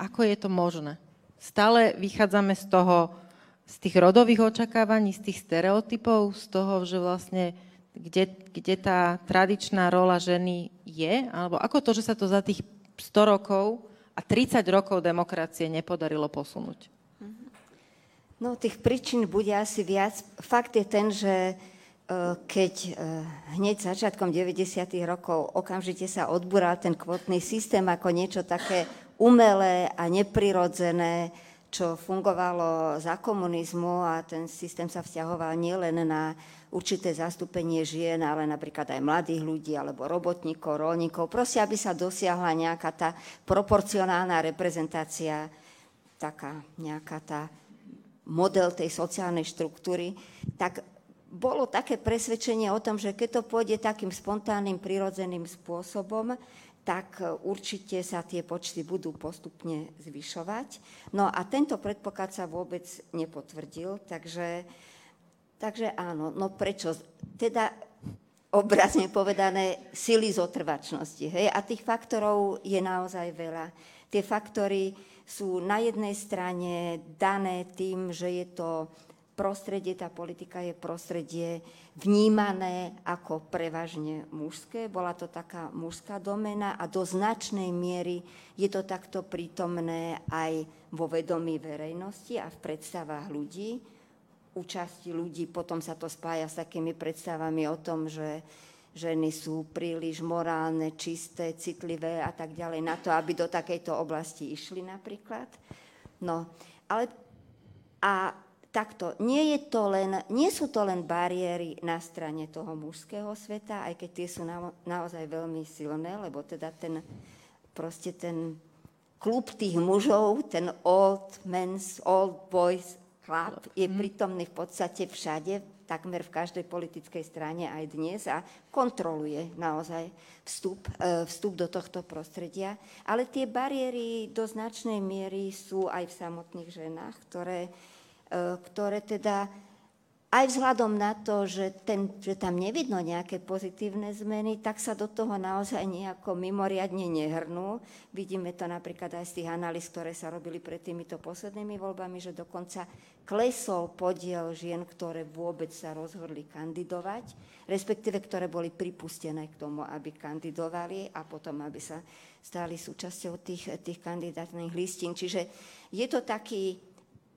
Ako je to možné? Stále vychádzame z toho, z tých rodových očakávaní, z tých stereotypov, z toho, že vlastne kde, kde tá tradičná rola ženy je, alebo ako to, že sa to za tých 100 rokov a 30 rokov demokracie nepodarilo posunúť? No, tých príčin bude asi viac. Fakt je ten, že e, keď e, hneď začiatkom 90. rokov okamžite sa odbúral ten kvotný systém ako niečo také umelé a neprirodzené, čo fungovalo za komunizmu a ten systém sa vzťahoval nielen na určité zastúpenie žien, ale napríklad aj mladých ľudí alebo robotníkov, rolníkov. Proste, aby sa dosiahla nejaká tá proporcionálna reprezentácia, taká nejaká tá model tej sociálnej štruktúry, tak bolo také presvedčenie o tom, že keď to pôjde takým spontánnym, prirodzeným spôsobom, tak určite sa tie počty budú postupne zvyšovať. No a tento predpoklad sa vôbec nepotvrdil, takže, takže áno, no prečo? Teda obrazne povedané sily zotrvačnosti. Hej? A tých faktorov je naozaj veľa. Tie faktory sú na jednej strane dané tým, že je to prostredie, tá politika je prostredie vnímané ako prevažne mužské. Bola to taká mužská domena a do značnej miery je to takto prítomné aj vo vedomí verejnosti a v predstavách ľudí. U časti ľudí potom sa to spája s takými predstavami o tom, že ženy sú príliš morálne, čisté, citlivé a tak ďalej na to, aby do takejto oblasti išli napríklad. No, ale a takto, nie, je to len, nie sú to len bariéry na strane toho mužského sveta, aj keď tie sú na, naozaj veľmi silné, lebo teda ten, proste ten klub tých mužov, ten old men's, old boys club je mhm. prítomný v podstate všade, takmer v každej politickej strane aj dnes a kontroluje naozaj vstup, e, vstup do tohto prostredia. Ale tie bariéry do značnej miery sú aj v samotných ženách, ktoré, e, ktoré teda aj vzhľadom na to, že, ten, že tam nevidno nejaké pozitívne zmeny, tak sa do toho naozaj nejako mimoriadne nehrnú. Vidíme to napríklad aj z tých analýz, ktoré sa robili pred týmito poslednými voľbami, že dokonca klesol podiel žien, ktoré vôbec sa rozhodli kandidovať, respektíve ktoré boli pripustené k tomu, aby kandidovali a potom, aby sa stali súčasťou tých, tých kandidátnych listín. Čiže je to taký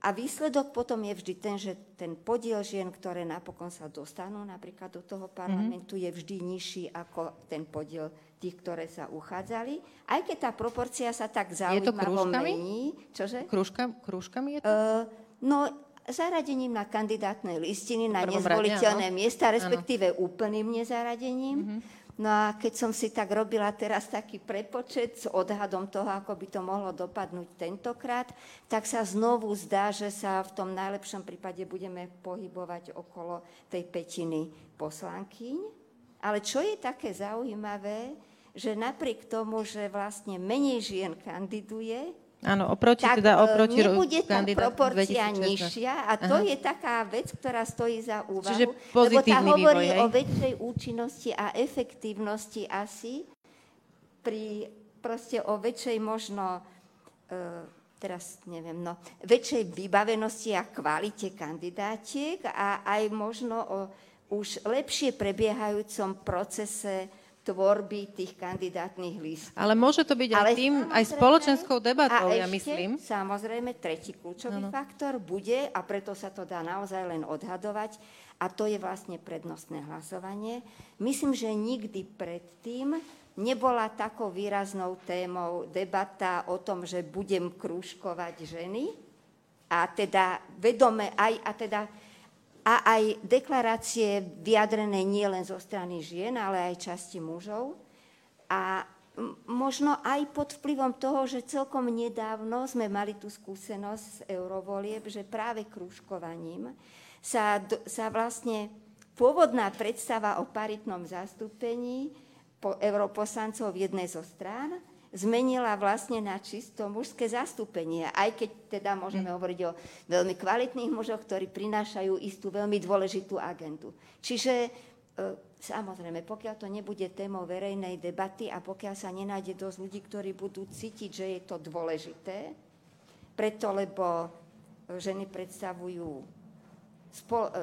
a výsledok potom je vždy ten, že ten podiel žien, ktoré napokon sa dostanú napríklad do toho parlamentu, mm-hmm. je vždy nižší ako ten podiel tých, ktoré sa uchádzali. Aj keď tá proporcia sa tak zaujímavo mení. Čože? Krúžka, krúžkami je to? Uh, no, zaradením na kandidátne listiny, na nezvoliteľné miesta, respektíve ano. úplným nezaradením. Mm-hmm. No a keď som si tak robila teraz taký prepočet s odhadom toho, ako by to mohlo dopadnúť tentokrát, tak sa znovu zdá, že sa v tom najlepšom prípade budeme pohybovať okolo tej petiny poslankyň. Ale čo je také zaujímavé, že napriek tomu, že vlastne menej žien kandiduje, Áno, oproti, tak teda oproti nebude tá proporcia nižšia a to Aha. je taká vec, ktorá stojí za úvahu. Čiže lebo tá hovorí vývoj, o väčšej účinnosti a efektívnosti asi pri proste o väčšej možno, uh, teraz neviem, no, väčšej vybavenosti a kvalite kandidátiek a aj možno o už lepšie prebiehajúcom procese tvorby tých kandidátnych listov. Ale môže to byť aj tým, aj spoločenskou debatou, a ja ešte, myslím. samozrejme, tretí kľúčový no, no. faktor bude, a preto sa to dá naozaj len odhadovať, a to je vlastne prednostné hlasovanie. Myslím, že nikdy predtým nebola takou výraznou témou debata o tom, že budem krúžkovať ženy, a teda vedome aj, a teda a aj deklarácie vyjadrené nielen zo strany žien, ale aj časti mužov. A možno aj pod vplyvom toho, že celkom nedávno sme mali tú skúsenosť z eurovolieb, že práve krúžkovaním sa, sa vlastne pôvodná predstava o paritnom zastúpení po europoslancov v jednej zo strán zmenila vlastne na čisto mužské zastúpenie. Aj keď teda môžeme mm. hovoriť o veľmi kvalitných mužoch, ktorí prinášajú istú veľmi dôležitú agentu. Čiže e, samozrejme, pokiaľ to nebude témou verejnej debaty a pokiaľ sa nenájde dosť ľudí, ktorí budú cítiť, že je to dôležité, preto lebo ženy predstavujú e,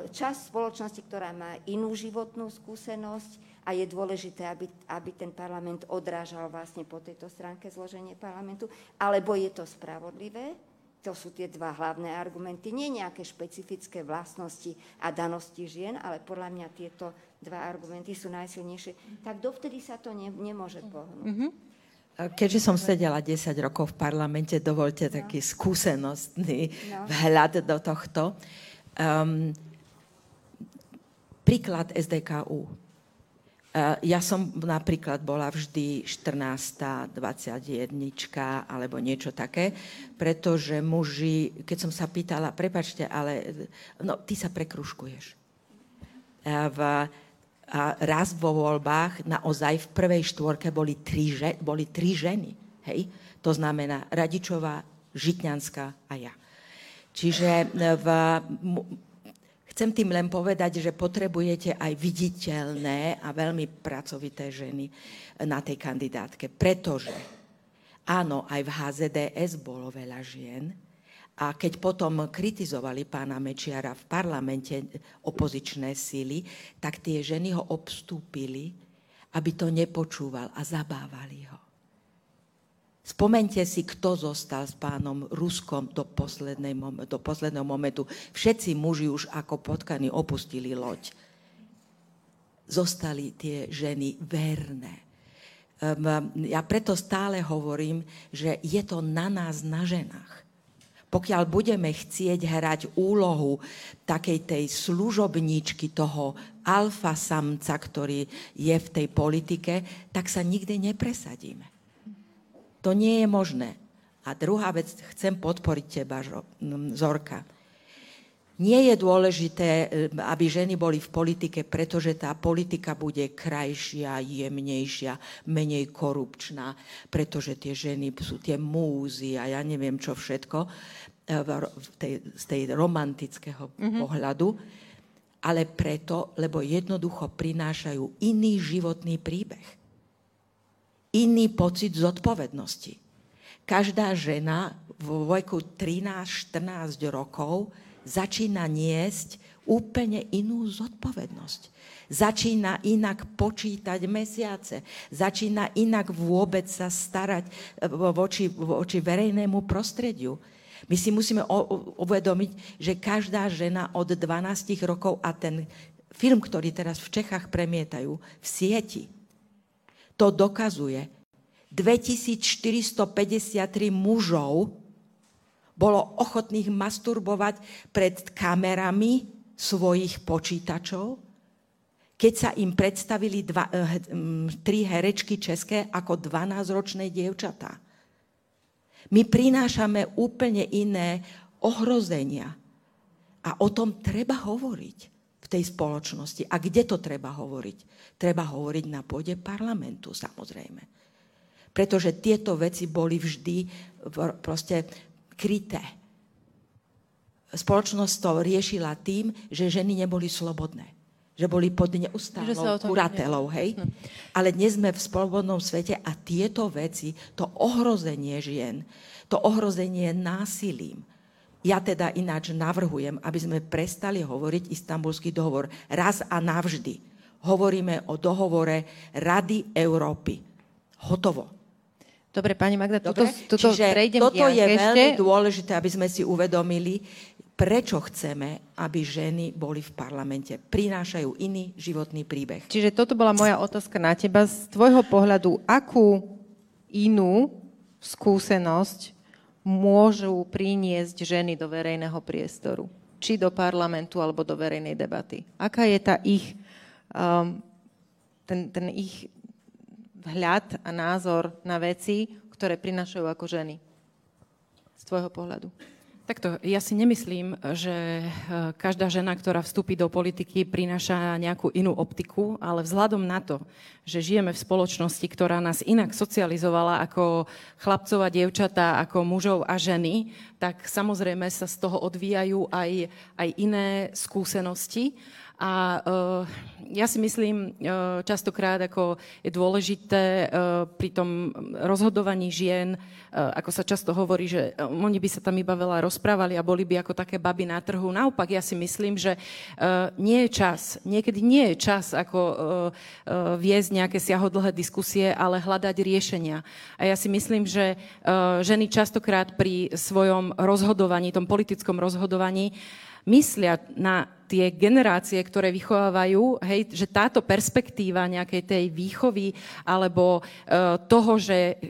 časť spoločnosti, ktorá má inú životnú skúsenosť, a je dôležité, aby, aby ten parlament odrážal vlastne po tejto stránke zloženie parlamentu, alebo je to spravodlivé, to sú tie dva hlavné argumenty, nie nejaké špecifické vlastnosti a danosti žien, ale podľa mňa tieto dva argumenty sú najsilnejšie, tak dovtedy sa to ne, nemôže pohnúť. Mm-hmm. Keďže som sedela 10 rokov v parlamente, dovolte no. taký skúsenostný no. vhľad do tohto. Um, príklad SDKU ja som napríklad bola vždy 14., 21. alebo niečo také, pretože muži, keď som sa pýtala, prepačte, ale no, ty sa prekruškuješ. Eh, v, a raz vo voľbách naozaj v prvej štvorke boli tri, boli tri ženy. Hej? To znamená Radičová, Žitňanská a ja. Čiže eh, v, Chcem tým len povedať, že potrebujete aj viditeľné a veľmi pracovité ženy na tej kandidátke, pretože áno, aj v HZDS bolo veľa žien, A keď potom kritizovali pána Mečiara v parlamente opozičné síly, tak tie ženy ho obstúpili, aby to nepočúval a zabávali ho. Spomente si, kto zostal s pánom Ruskom do, do posledného momentu. Všetci muži už ako potkaní opustili loď. Zostali tie ženy verné. Ehm, ja preto stále hovorím, že je to na nás, na ženách. Pokiaľ budeme chcieť hrať úlohu takej tej služobničky toho alfa samca, ktorý je v tej politike, tak sa nikdy nepresadíme. To nie je možné. A druhá vec, chcem podporiť teba, Zorka. Nie je dôležité, e, aby ženy boli v politike, pretože tá politika bude krajšia, jemnejšia, menej korupčná, pretože tie ženy sú tie múzy a ja neviem čo všetko e, tej, z tej romantického mm-hmm. pohľadu, ale preto, lebo jednoducho prinášajú iný životný príbeh iný pocit zodpovednosti. Každá žena vo veku 13-14 rokov začína niesť úplne inú zodpovednosť. Začína inak počítať mesiace, začína inak vôbec sa starať eh, voči, voči verejnému prostrediu. My si musíme uvedomiť, že každá žena od 12 rokov a ten film, ktorý teraz v Čechách premietajú v sieti, to dokazuje. 2453 mužov bolo ochotných masturbovať pred kamerami svojich počítačov, keď sa im predstavili dva, eh, tri herečky české ako 12-ročné dievčatá. My prinášame úplne iné ohrozenia. A o tom treba hovoriť tej spoločnosti. A kde to treba hovoriť? Treba hovoriť na pôde parlamentu, samozrejme. Pretože tieto veci boli vždy proste kryté. Spoločnosť to riešila tým, že ženy neboli slobodné. Že boli pod neustálou kuratelou, hej? Ale dnes sme v slobodnom svete a tieto veci, to ohrozenie žien, to ohrozenie násilím, ja teda ináč navrhujem, aby sme prestali hovoriť istambulský dohovor raz a navždy. Hovoríme o dohovore Rady Európy. Hotovo. Dobre, pani Magda, Dobre? Tuto, tuto Čiže prejdem toto je ešte. veľmi dôležité, aby sme si uvedomili, prečo chceme, aby ženy boli v parlamente. Prinášajú iný životný príbeh. Čiže toto bola moja otázka na teba. Z tvojho pohľadu, akú inú skúsenosť môžu priniesť ženy do verejného priestoru, či do parlamentu, alebo do verejnej debaty. Aká je tá ich, um, ten, ten ich vhľad a názor na veci, ktoré prinašajú ako ženy z tvojho pohľadu? Takto, ja si nemyslím, že e, každá žena, ktorá vstúpi do politiky, prináša nejakú inú optiku, ale vzhľadom na to, že žijeme v spoločnosti, ktorá nás inak socializovala ako chlapcov a dievčatá, ako mužov a ženy, tak samozrejme sa z toho odvíjajú aj, aj iné skúsenosti. A uh, ja si myslím uh, častokrát, ako je dôležité uh, pri tom rozhodovaní žien, ako sa často hovorí, že oni by sa tam iba veľa rozprávali a boli by ako také baby na trhu. Naopak, ja si myslím, že nie je čas, niekedy nie je čas ako viesť nejaké siahodlhé diskusie, ale hľadať riešenia. A ja si myslím, že ženy častokrát pri svojom rozhodovaní, tom politickom rozhodovaní, myslia na tie generácie, ktoré vychovávajú, hej, že táto perspektíva nejakej tej výchovy alebo uh, toho, že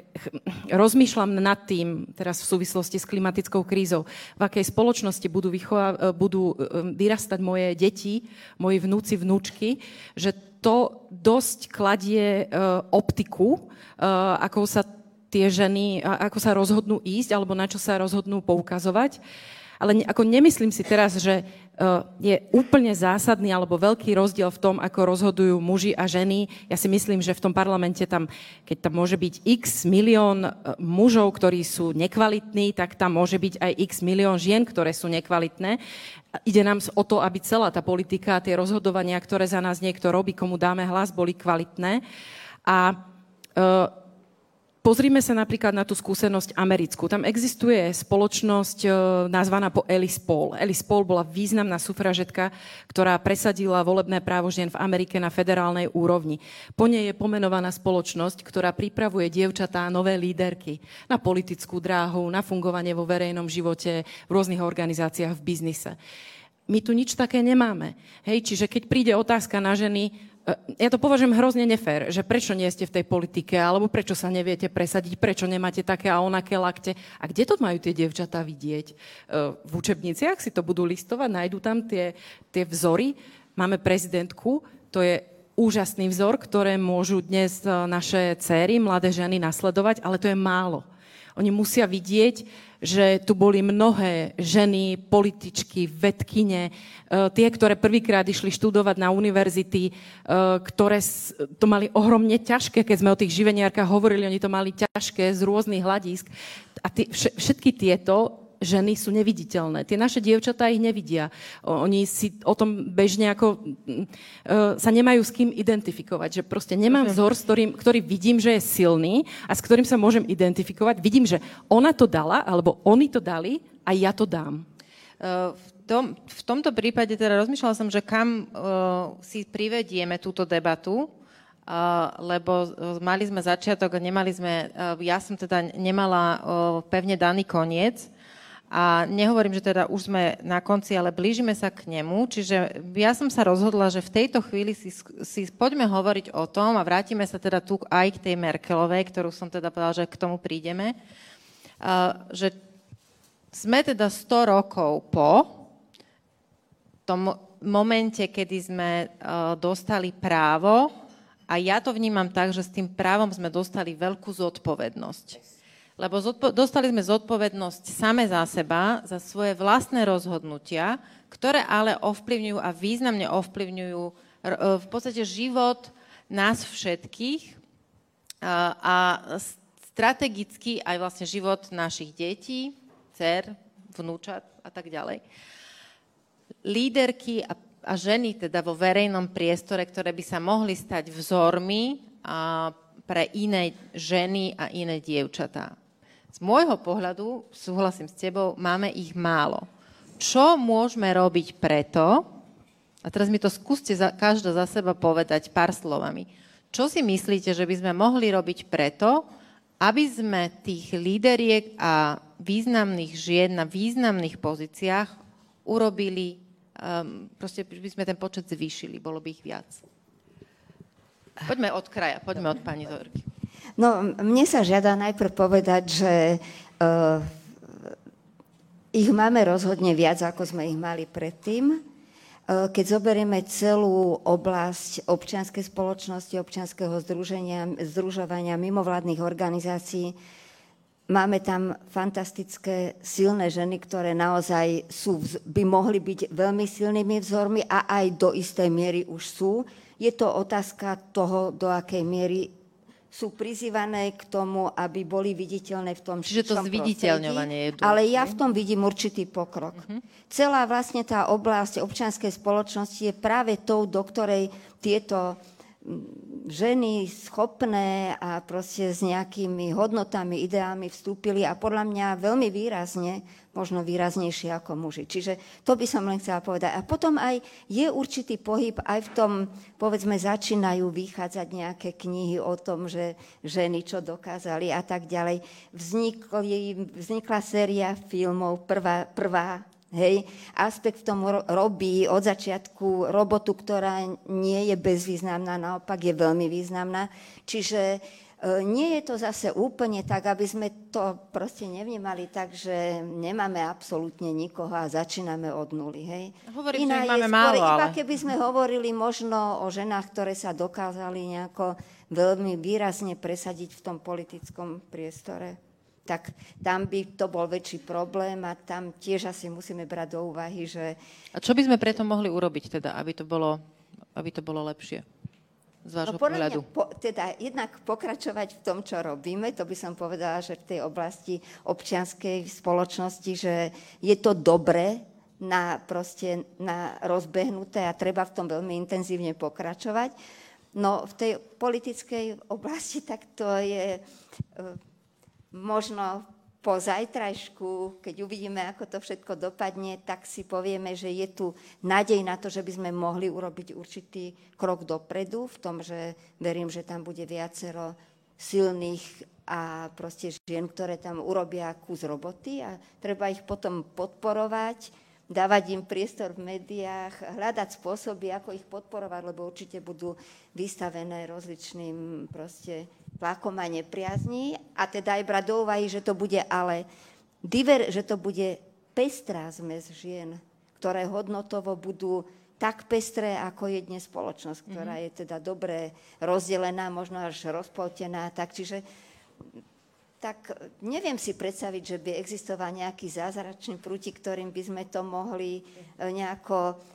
rozmýšľam nad tým, teraz v súvislosti s klimatickou krízou, v akej spoločnosti budú, vychová, uh, budú uh, vyrastať moje deti, moji vnúci, vnúčky, že to dosť kladie uh, optiku, uh, ako sa tie ženy, ako sa rozhodnú ísť alebo na čo sa rozhodnú poukazovať. Ale ako nemyslím si teraz, že e, je úplne zásadný alebo veľký rozdiel v tom, ako rozhodujú muži a ženy. Ja si myslím, že v tom parlamente tam, keď tam môže byť x milión e, mužov, ktorí sú nekvalitní, tak tam môže byť aj x milión žien, ktoré sú nekvalitné. Ide nám o to, aby celá tá politika, tie rozhodovania, ktoré za nás niekto robí, komu dáme hlas, boli kvalitné. A e, Pozrime sa napríklad na tú skúsenosť americkú. Tam existuje spoločnosť e, nazvaná po Alice Paul. Alice Paul bola významná sufražetka, ktorá presadila volebné právo žien v Amerike na federálnej úrovni. Po nej je pomenovaná spoločnosť, ktorá pripravuje dievčatá nové líderky na politickú dráhu, na fungovanie vo verejnom živote, v rôznych organizáciách, v biznise. My tu nič také nemáme. Hej, čiže keď príde otázka na ženy, ja to považujem hrozne nefér, že prečo nie ste v tej politike, alebo prečo sa neviete presadiť, prečo nemáte také a onaké lakte. A kde to majú tie devčatá vidieť? E, v učebniciach si to budú listovať, nájdú tam tie, tie vzory. Máme prezidentku, to je úžasný vzor, ktoré môžu dnes e, naše céry, mladé ženy nasledovať, ale to je málo. Oni musia vidieť, že tu boli mnohé ženy, političky, vedkine, e, tie, ktoré prvýkrát išli študovať na univerzity, e, ktoré to mali ohromne ťažké, keď sme o tých živeniarkách hovorili, oni to mali ťažké z rôznych hľadisk. A tí, všetky tieto ženy sú neviditeľné. Tie naše dievčatá ich nevidia. Oni si o tom bežne ako uh, sa nemajú s kým identifikovať. Že proste nemám vzor, s ktorým, ktorý vidím, že je silný a s ktorým sa môžem identifikovať. Vidím, že ona to dala, alebo oni to dali a ja to dám. Uh, v, tom, v tomto prípade teda rozmýšľala som, že kam uh, si privedieme túto debatu, Uh, lebo mali sme začiatok a nemali sme, ja som teda nemala pevne daný koniec a nehovorím, že teda už sme na konci, ale blížime sa k nemu. Čiže ja som sa rozhodla, že v tejto chvíli si, si poďme hovoriť o tom a vrátime sa teda tu aj k tej Merkelovej, ktorú som teda povedala, že k tomu prídeme. Uh, že sme teda 100 rokov po tom momente, kedy sme uh, dostali právo a ja to vnímam tak, že s tým právom sme dostali veľkú zodpovednosť lebo zodpo- dostali sme zodpovednosť same za seba, za svoje vlastné rozhodnutia, ktoré ale ovplyvňujú a významne ovplyvňujú e, v podstate život nás všetkých a, a strategicky aj vlastne život našich detí, dcer, vnúčat a tak ďalej. Líderky a, a ženy teda vo verejnom priestore, ktoré by sa mohli stať vzormi a pre iné ženy a iné dievčatá. Z môjho pohľadu, súhlasím s tebou, máme ich málo. Čo môžeme robiť preto, a teraz mi to skúste za, každá za seba povedať pár slovami, čo si myslíte, že by sme mohli robiť preto, aby sme tých líderiek a významných žien na významných pozíciách urobili, um, proste by sme ten počet zvýšili, bolo by ich viac. Poďme od kraja, poďme od pani Zorky. No, mne sa žiada najprv povedať, že uh, ich máme rozhodne viac, ako sme ich mali predtým. Uh, keď zoberieme celú oblasť občianskej spoločnosti, občianského združenia, združovania mimovládnych organizácií, máme tam fantastické silné ženy, ktoré naozaj sú, by mohli byť veľmi silnými vzormi a aj do istej miery už sú. Je to otázka toho, do akej miery sú prizývané k tomu, aby boli viditeľné v tom Čiže to zviditeľňovanie je dôležité. Ale ja v tom vidím určitý pokrok. Uh-huh. Celá vlastne tá oblasť občianskej spoločnosti je práve tou, do ktorej tieto ženy schopné a proste s nejakými hodnotami, ideálmi vstúpili a podľa mňa veľmi výrazne, možno výraznejšie ako muži. Čiže to by som len chcela povedať. A potom aj je určitý pohyb aj v tom, povedzme, začínajú vychádzať nejaké knihy o tom, že ženy čo dokázali a tak ďalej. Vznikli, vznikla séria filmov, prvá, prvá Hej, aspekt v tom robí od začiatku robotu, ktorá nie je bezvýznamná, naopak je veľmi významná. Čiže nie je to zase úplne tak, aby sme to proste nevnímali tak, že nemáme absolútne nikoho a začíname od nuly. Hej. Hovorím, Iná že máme skôr, málo, ale... Iba keby sme hovorili možno o ženách, ktoré sa dokázali nejako veľmi výrazne presadiť v tom politickom priestore tak tam by to bol väčší problém a tam tiež asi musíme brať do úvahy, že... A čo by sme preto mohli urobiť teda, aby to bolo, aby to bolo lepšie? Z vášho no, pohľadu. Mňa, po, teda jednak pokračovať v tom, čo robíme, to by som povedala, že v tej oblasti občianskej spoločnosti, že je to dobré na, proste, na rozbehnuté a treba v tom veľmi intenzívne pokračovať. No v tej politickej oblasti tak to je e, možno po zajtrajšku, keď uvidíme, ako to všetko dopadne, tak si povieme, že je tu nádej na to, že by sme mohli urobiť určitý krok dopredu v tom, že verím, že tam bude viacero silných a proste žien, ktoré tam urobia kus roboty a treba ich potom podporovať dávať im priestor v médiách, hľadať spôsoby, ako ich podporovať, lebo určite budú vystavené rozličným proste tlakom a nepriazní. A teda aj brať do úvahy, že to bude ale diver, že to bude pestrá zmes žien, ktoré hodnotovo budú tak pestré, ako je dnes spoločnosť, ktorá mhm. je teda dobre rozdelená, možno až rozpoltená. Tak čiže tak neviem si predstaviť, že by existoval nejaký zázračný prúti, ktorým by sme to mohli e, nejako...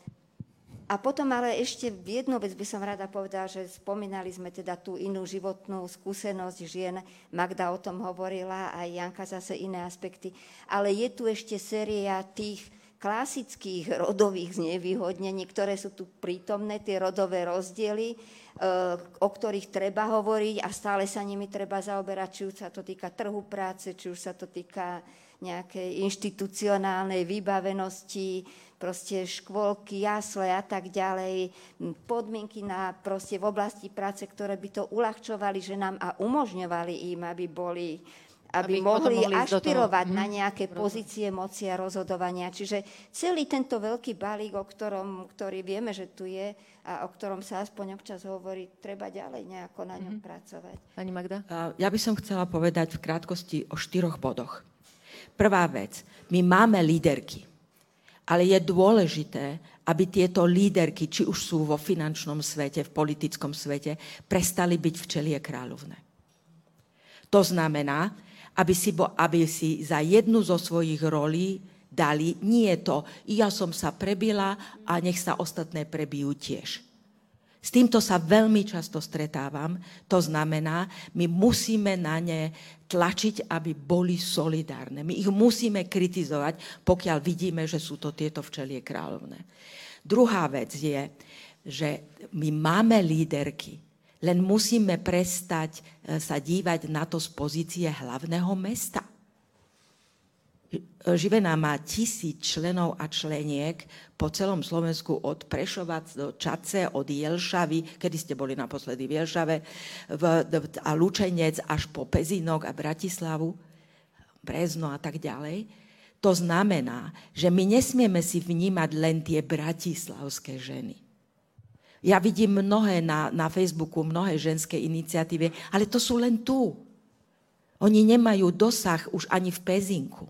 A potom ale ešte jednu vec by som rada povedala, že spomínali sme teda tú inú životnú skúsenosť žien, Magda o tom hovorila, aj Janka zase iné aspekty, ale je tu ešte séria tých klasických rodových znevýhodnení, ktoré sú tu prítomné, tie rodové rozdiely, Eh, o ktorých treba hovoriť a stále sa nimi treba zaoberať, či už sa to týka trhu práce, či už sa to týka nejakej inštitucionálnej vybavenosti, proste škôlky, jasle a tak ďalej, podmienky na, proste v oblasti práce, ktoré by to uľahčovali ženám a umožňovali im, aby boli aby, aby mohli, mohli ašpirovať na mhm. nejaké pozície moci a rozhodovania. Čiže celý tento veľký balík, o ktorom, ktorý vieme, že tu je a o ktorom sa aspoň občas hovorí, treba ďalej nejako na ňom mm-hmm. pracovať. Pani Magda? Ja by som chcela povedať v krátkosti o štyroch bodoch. Prvá vec, my máme líderky, ale je dôležité, aby tieto líderky, či už sú vo finančnom svete, v politickom svete, prestali byť včelie kráľovné. To znamená, aby si, bo, aby si za jednu zo svojich rolí dali, nie to, ja som sa prebila a nech sa ostatné prebijú tiež. S týmto sa veľmi často stretávam. To znamená, my musíme na ne tlačiť, aby boli solidárne. My ich musíme kritizovať, pokiaľ vidíme, že sú to tieto včelie kráľovné. Druhá vec je, že my máme líderky, len musíme prestať e, sa dívať na to z pozície hlavného mesta. Živená má tisíc členov a členiek po celom Slovensku od Prešova do Čace, od Jelšavy, kedy ste boli naposledy v Jelšave, v, a Lučenec až po Pezinok a Bratislavu, Brezno a tak ďalej. To znamená, že my nesmieme si vnímať len tie bratislavské ženy ja vidím mnohé na, na Facebooku, mnohé ženské iniciatívy, ale to sú len tu. Oni nemajú dosah už ani v Pezinku.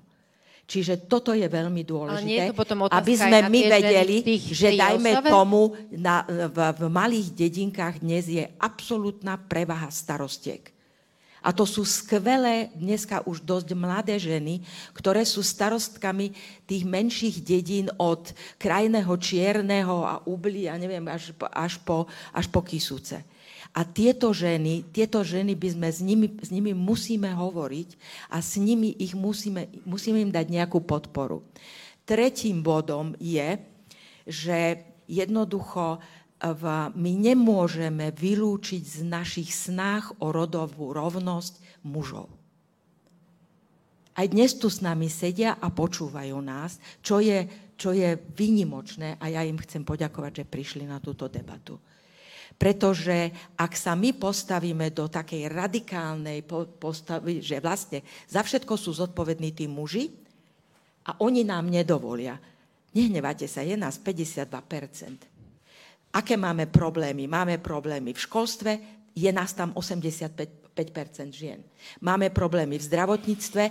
Čiže toto je veľmi dôležité, je aby sme my vedeli, tých, že dajme osove? tomu, na, v, v malých dedinkách dnes je absolútna prevaha starostiek. A to sú skvelé, dneska už dosť mladé ženy, ktoré sú starostkami tých menších dedín od krajného čierneho a ubli, ja neviem, až, až, po, až po Kisúce. A tieto ženy, tieto ženy by sme s nimi, s nimi musíme hovoriť a s nimi ich musíme, musíme im dať nejakú podporu. Tretím bodom je, že jednoducho v, my nemôžeme vylúčiť z našich snách o rodovú rovnosť mužov. Aj dnes tu s nami sedia a počúvajú nás, čo je, čo je výnimočné a ja im chcem poďakovať, že prišli na túto debatu. Pretože ak sa my postavíme do takej radikálnej postavy, že vlastne za všetko sú zodpovední tí muži a oni nám nedovolia. Nehnevate sa, je nás 52%. Aké máme problémy? Máme problémy v školstve, je nás tam 85% žien. Máme problémy v zdravotníctve,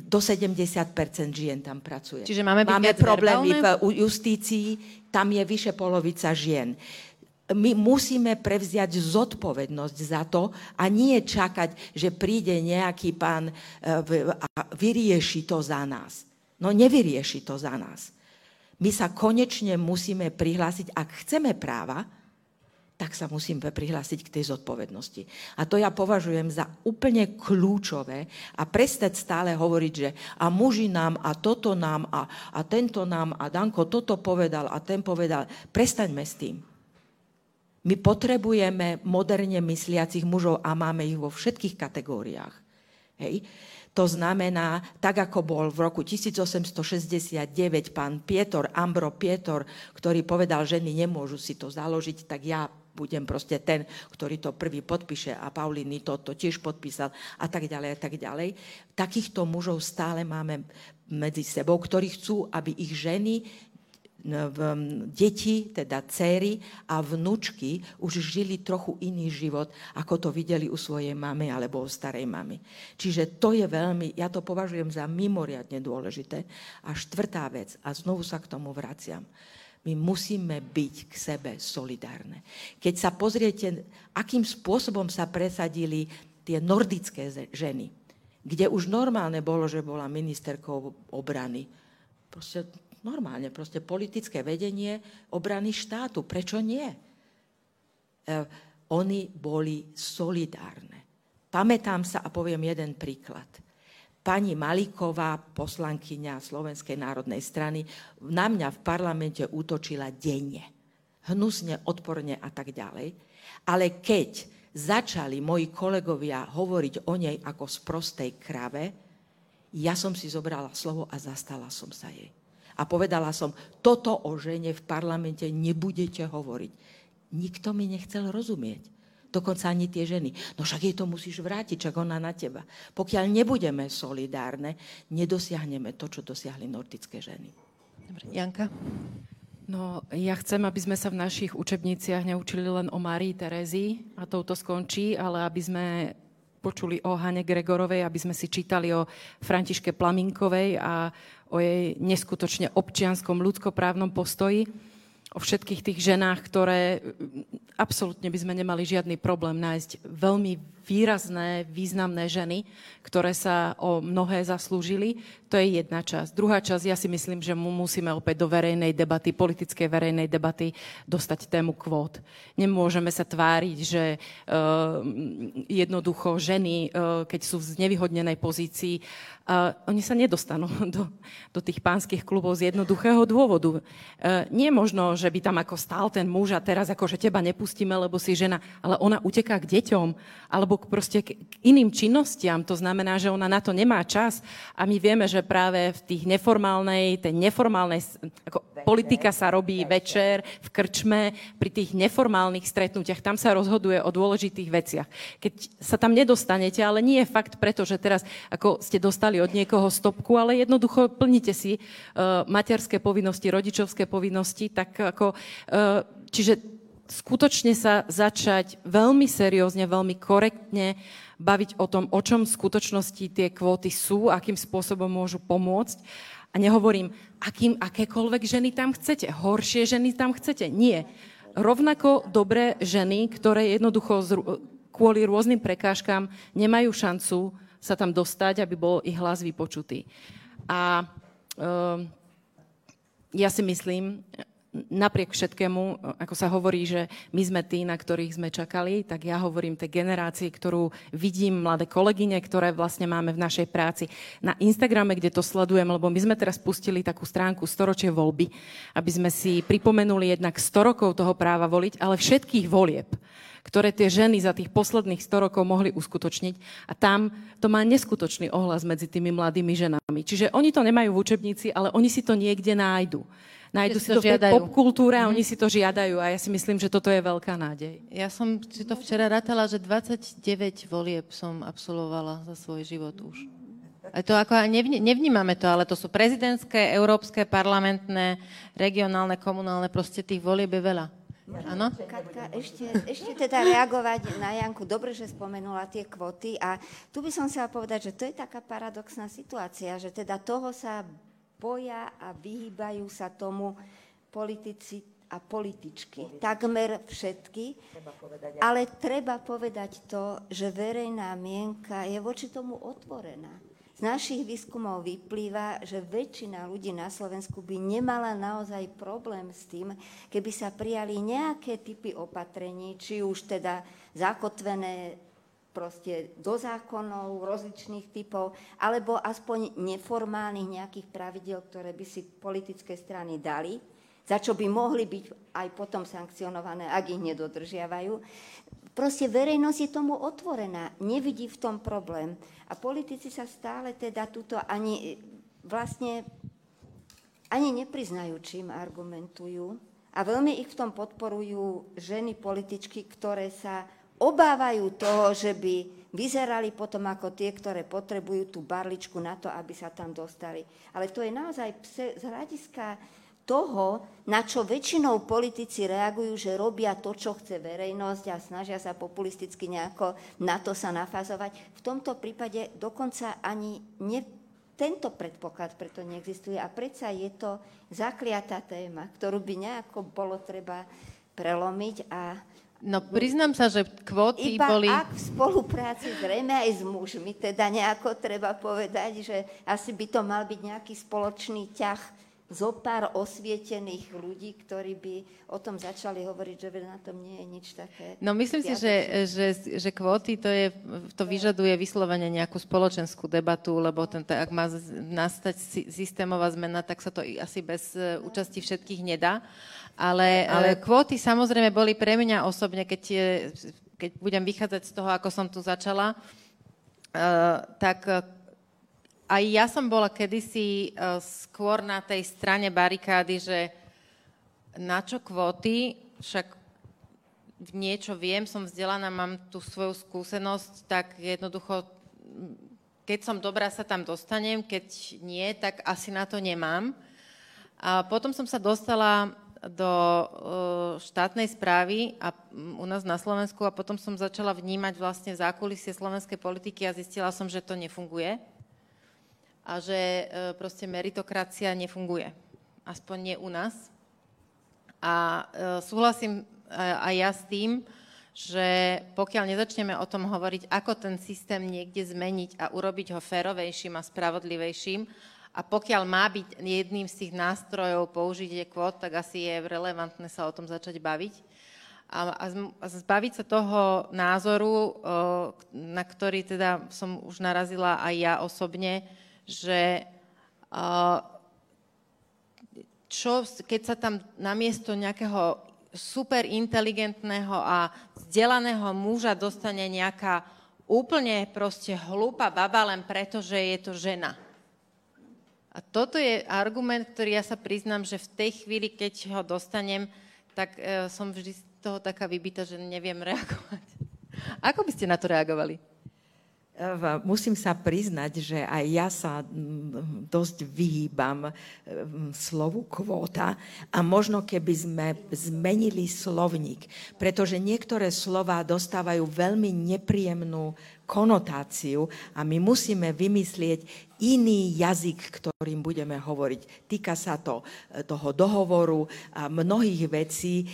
do 70% žien tam pracuje. Čiže máme, máme problémy verbálne? v justícii, tam je vyše polovica žien. My musíme prevziať zodpovednosť za to a nie čakať, že príde nejaký pán e, a vyrieši to za nás. No nevyrieši to za nás my sa konečne musíme prihlásiť, ak chceme práva, tak sa musíme prihlásiť k tej zodpovednosti. A to ja považujem za úplne kľúčové a prestať stále hovoriť, že a muži nám, a toto nám, a, a tento nám, a Danko toto povedal, a ten povedal. Prestaňme s tým. My potrebujeme moderne mysliacich mužov a máme ich vo všetkých kategóriách. Hej. To znamená, tak ako bol v roku 1869 pán Pietor, Ambro Pietor, ktorý povedal, že ženy nemôžu si to založiť, tak ja budem proste ten, ktorý to prvý podpíše a Pauliny to, to tiež podpísal a tak ďalej a tak ďalej. Takýchto mužov stále máme medzi sebou, ktorí chcú, aby ich ženy deti, teda céry a vnúčky už žili trochu iný život, ako to videli u svojej mamy alebo u starej mamy. Čiže to je veľmi, ja to považujem za mimoriadne dôležité. A štvrtá vec, a znovu sa k tomu vraciam, my musíme byť k sebe solidárne. Keď sa pozriete, akým spôsobom sa presadili tie nordické ženy, kde už normálne bolo, že bola ministerkou obrany. Proste normálne, proste politické vedenie obrany štátu. Prečo nie? E, oni boli solidárne. Pamätám sa a poviem jeden príklad. Pani Maliková, poslankyňa Slovenskej národnej strany, na mňa v parlamente útočila denne. Hnusne, odporne a tak ďalej. Ale keď začali moji kolegovia hovoriť o nej ako z krave, ja som si zobrala slovo a zastala som sa jej a povedala som, toto o žene v parlamente nebudete hovoriť. Nikto mi nechcel rozumieť. Dokonca ani tie ženy. No však jej to musíš vrátiť, čak ona na teba. Pokiaľ nebudeme solidárne, nedosiahneme to, čo dosiahli nordické ženy. Dobre, Janka? No, ja chcem, aby sme sa v našich učebniciach neučili len o Márii Terezii a touto skončí, ale aby sme počuli o Hane Gregorovej, aby sme si čítali o Františke Plaminkovej a o jej neskutočne občianskom ľudskoprávnom postoji, o všetkých tých ženách, ktoré absolútne by sme nemali žiadny problém nájsť veľmi výrazné, významné ženy, ktoré sa o mnohé zaslúžili. To je jedna časť. Druhá časť, ja si myslím, že mu musíme opäť do verejnej debaty, politickej verejnej debaty dostať tému kvót. Nemôžeme sa tváriť, že uh, jednoducho ženy, uh, keď sú v znevýhodnenej pozícii, uh, oni sa nedostanú do, do tých pánskych klubov z jednoduchého dôvodu. Uh, nie možno, že by tam ako stál ten muž a teraz akože teba nepustíme, lebo si žena, ale ona uteká k deťom, alebo k, proste k iným činnostiam. To znamená, že ona na to nemá čas a my vieme, že práve v tých neformálnej, tej neformálnej, ako večer, politika sa robí večer. večer v krčme, pri tých neformálnych stretnutiach, tam sa rozhoduje o dôležitých veciach. Keď sa tam nedostanete, ale nie je fakt preto, že teraz ako ste dostali od niekoho stopku, ale jednoducho plnite si uh, materské povinnosti, rodičovské povinnosti, tak ako, uh, čiže skutočne sa začať veľmi seriózne, veľmi korektne baviť o tom, o čom v skutočnosti tie kvóty sú, akým spôsobom môžu pomôcť. A nehovorím, akým, akékoľvek ženy tam chcete, horšie ženy tam chcete. Nie. Rovnako dobré ženy, ktoré jednoducho kvôli rôznym prekážkam nemajú šancu sa tam dostať, aby bol ich hlas vypočutý. A uh, ja si myslím, napriek všetkému, ako sa hovorí, že my sme tí, na ktorých sme čakali, tak ja hovorím tej generácii, ktorú vidím, mladé kolegyne, ktoré vlastne máme v našej práci na Instagrame, kde to sledujem, lebo my sme teraz pustili takú stránku storočie voľby, aby sme si pripomenuli jednak 100 rokov toho práva voliť, ale všetkých volieb ktoré tie ženy za tých posledných 100 rokov mohli uskutočniť. A tam to má neskutočný ohlas medzi tými mladými ženami. Čiže oni to nemajú v učebnici, ale oni si to niekde nájdu nájdu si to, to v tej popkultúre a mm-hmm. oni si to žiadajú a ja si myslím, že toto je veľká nádej. Ja som si to včera rátala, že 29 volieb som absolvovala za svoj život už. A to ako nevnímame to, ale to sú prezidentské, európske, parlamentné, regionálne, komunálne, proste tých volieb je veľa. Áno? Katka, ešte, ešte teda reagovať na Janku. Dobre, že spomenula tie kvoty a tu by som chcela povedať, že to je taká paradoxná situácia, že teda toho sa boja a vyhýbajú sa tomu politici a političky. Takmer všetky. Ale treba povedať to, že verejná mienka je voči tomu otvorená. Z našich výskumov vyplýva, že väčšina ľudí na Slovensku by nemala naozaj problém s tým, keby sa prijali nejaké typy opatrení, či už teda zakotvené proste do zákonov rozličných typov, alebo aspoň neformálnych nejakých pravidel, ktoré by si politické strany dali. za čo by mohli byť aj potom sankcionované, ak ich nedodržiavajú. Proste verejnosť je tomu otvorená, nevidí v tom problém. A politici sa stále teda túto ani vlastne ani nepriznajú, čím argumentujú. A veľmi ich v tom podporujú ženy političky, ktoré sa obávajú toho, že by vyzerali potom ako tie, ktoré potrebujú tú barličku na to, aby sa tam dostali. Ale to je naozaj z hľadiska toho, na čo väčšinou politici reagujú, že robia to, čo chce verejnosť a snažia sa populisticky nejako na to sa nafazovať. V tomto prípade dokonca ani ne, tento predpoklad preto neexistuje a predsa je to zakliatá téma, ktorú by nejako bolo treba prelomiť a No priznám sa, že kvóty Iba boli... ak v spolupráci zrejme aj s mužmi, teda nejako treba povedať, že asi by to mal byť nejaký spoločný ťah zo pár osvietených ľudí, ktorí by o tom začali hovoriť, že na tom nie je nič také. No myslím si, že, že, že kvóty to, je, to vyžaduje vyslovene nejakú spoločenskú debatu, lebo ten, ak má nastať systémová zmena, tak sa to asi bez e, účasti všetkých nedá. Ale, ale kvóty samozrejme boli pre mňa osobne, keď, je, keď budem vychádzať z toho, ako som tu začala, uh, tak aj ja som bola kedysi skôr na tej strane barikády, že na čo kvóty, však niečo viem, som vzdelaná, mám tú svoju skúsenosť, tak jednoducho, keď som dobrá, sa tam dostanem, keď nie, tak asi na to nemám. A potom som sa dostala do uh, štátnej správy a u nás na Slovensku a potom som začala vnímať vlastne zákulisie slovenskej politiky a zistila som, že to nefunguje a že e, proste meritokracia nefunguje. Aspoň nie u nás. A e, súhlasím e, aj ja s tým, že pokiaľ nezačneme o tom hovoriť, ako ten systém niekde zmeniť a urobiť ho férovejším a spravodlivejším, a pokiaľ má byť jedným z tých nástrojov použitie kvót, tak asi je relevantné sa o tom začať baviť. A, a zbaviť sa toho názoru, na ktorý teda som už narazila aj ja osobne, že čo, keď sa tam namiesto nejakého super inteligentného a vzdelaného muža dostane nejaká úplne proste hlúpa baba len preto, že je to žena. A toto je argument, ktorý ja sa priznám, že v tej chvíli, keď ho dostanem, tak e, som vždy z toho taká vybita, že neviem reagovať. Ako by ste na to reagovali? Musím sa priznať, že aj ja sa dosť vyhýbam slovu kvóta a možno keby sme zmenili slovník, pretože niektoré slova dostávajú veľmi nepríjemnú konotáciu a my musíme vymyslieť iný jazyk, ktorým budeme hovoriť. Týka sa to e, toho dohovoru a mnohých vecí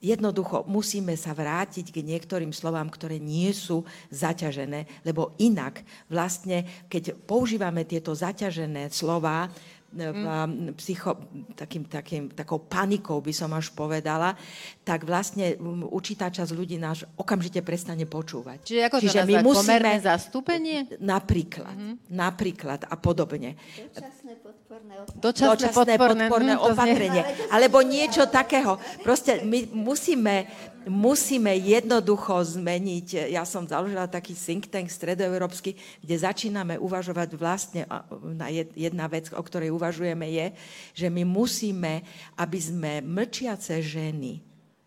jednoducho musíme sa vrátiť k niektorým slovám, ktoré nie sú zaťažené, lebo inak vlastne, keď používame tieto zaťažené slova, mm. psycho, takým, takým, takou panikou by som až povedala, tak vlastne určitá časť ľudí náš okamžite prestane počúvať. Čiže ako Čiže to my musíme, zastúpenie? Napríklad, mm-hmm. napríklad a podobne. Dočasné podporné opatrenie. Dočasné, Dočasné podporné, podporné hm, opatrenie. Alebo niečo takého. Proste my musíme musíme jednoducho zmeniť. Ja som založila taký think tank stredoeurópsky, kde začíname uvažovať vlastne, na jedna vec, o ktorej uvažujeme je, že my musíme, aby sme mlčiace ženy,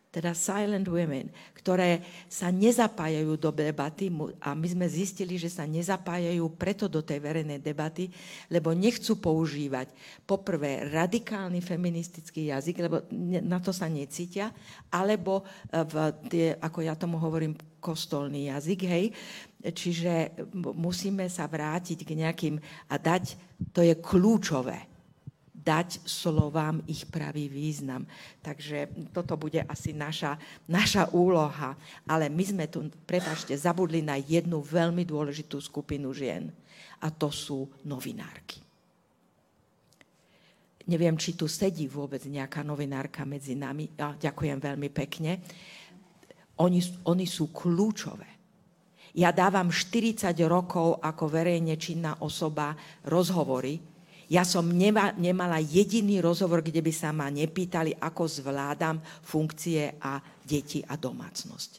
teda silent women, ktoré sa nezapájajú do debaty a my sme zistili, že sa nezapájajú preto do tej verejnej debaty, lebo nechcú používať poprvé radikálny feministický jazyk, lebo na to sa necítia, alebo e, v tie, ako ja tomu hovorím, kostolný jazyk, hej. Čiže musíme sa vrátiť k nejakým a dať, to je kľúčové dať slovám ich pravý význam. Takže toto bude asi naša, naša úloha. Ale my sme tu, prepašte, zabudli na jednu veľmi dôležitú skupinu žien. A to sú novinárky. Neviem, či tu sedí vôbec nejaká novinárka medzi nami. Ja, ďakujem veľmi pekne. Oni, oni sú kľúčové. Ja dávam 40 rokov ako verejne činná osoba rozhovory Ja som nema, nemala jediný rozhovor, kde by sa ma nepýtali, ako zvládam funkcie a deti a domácnosť.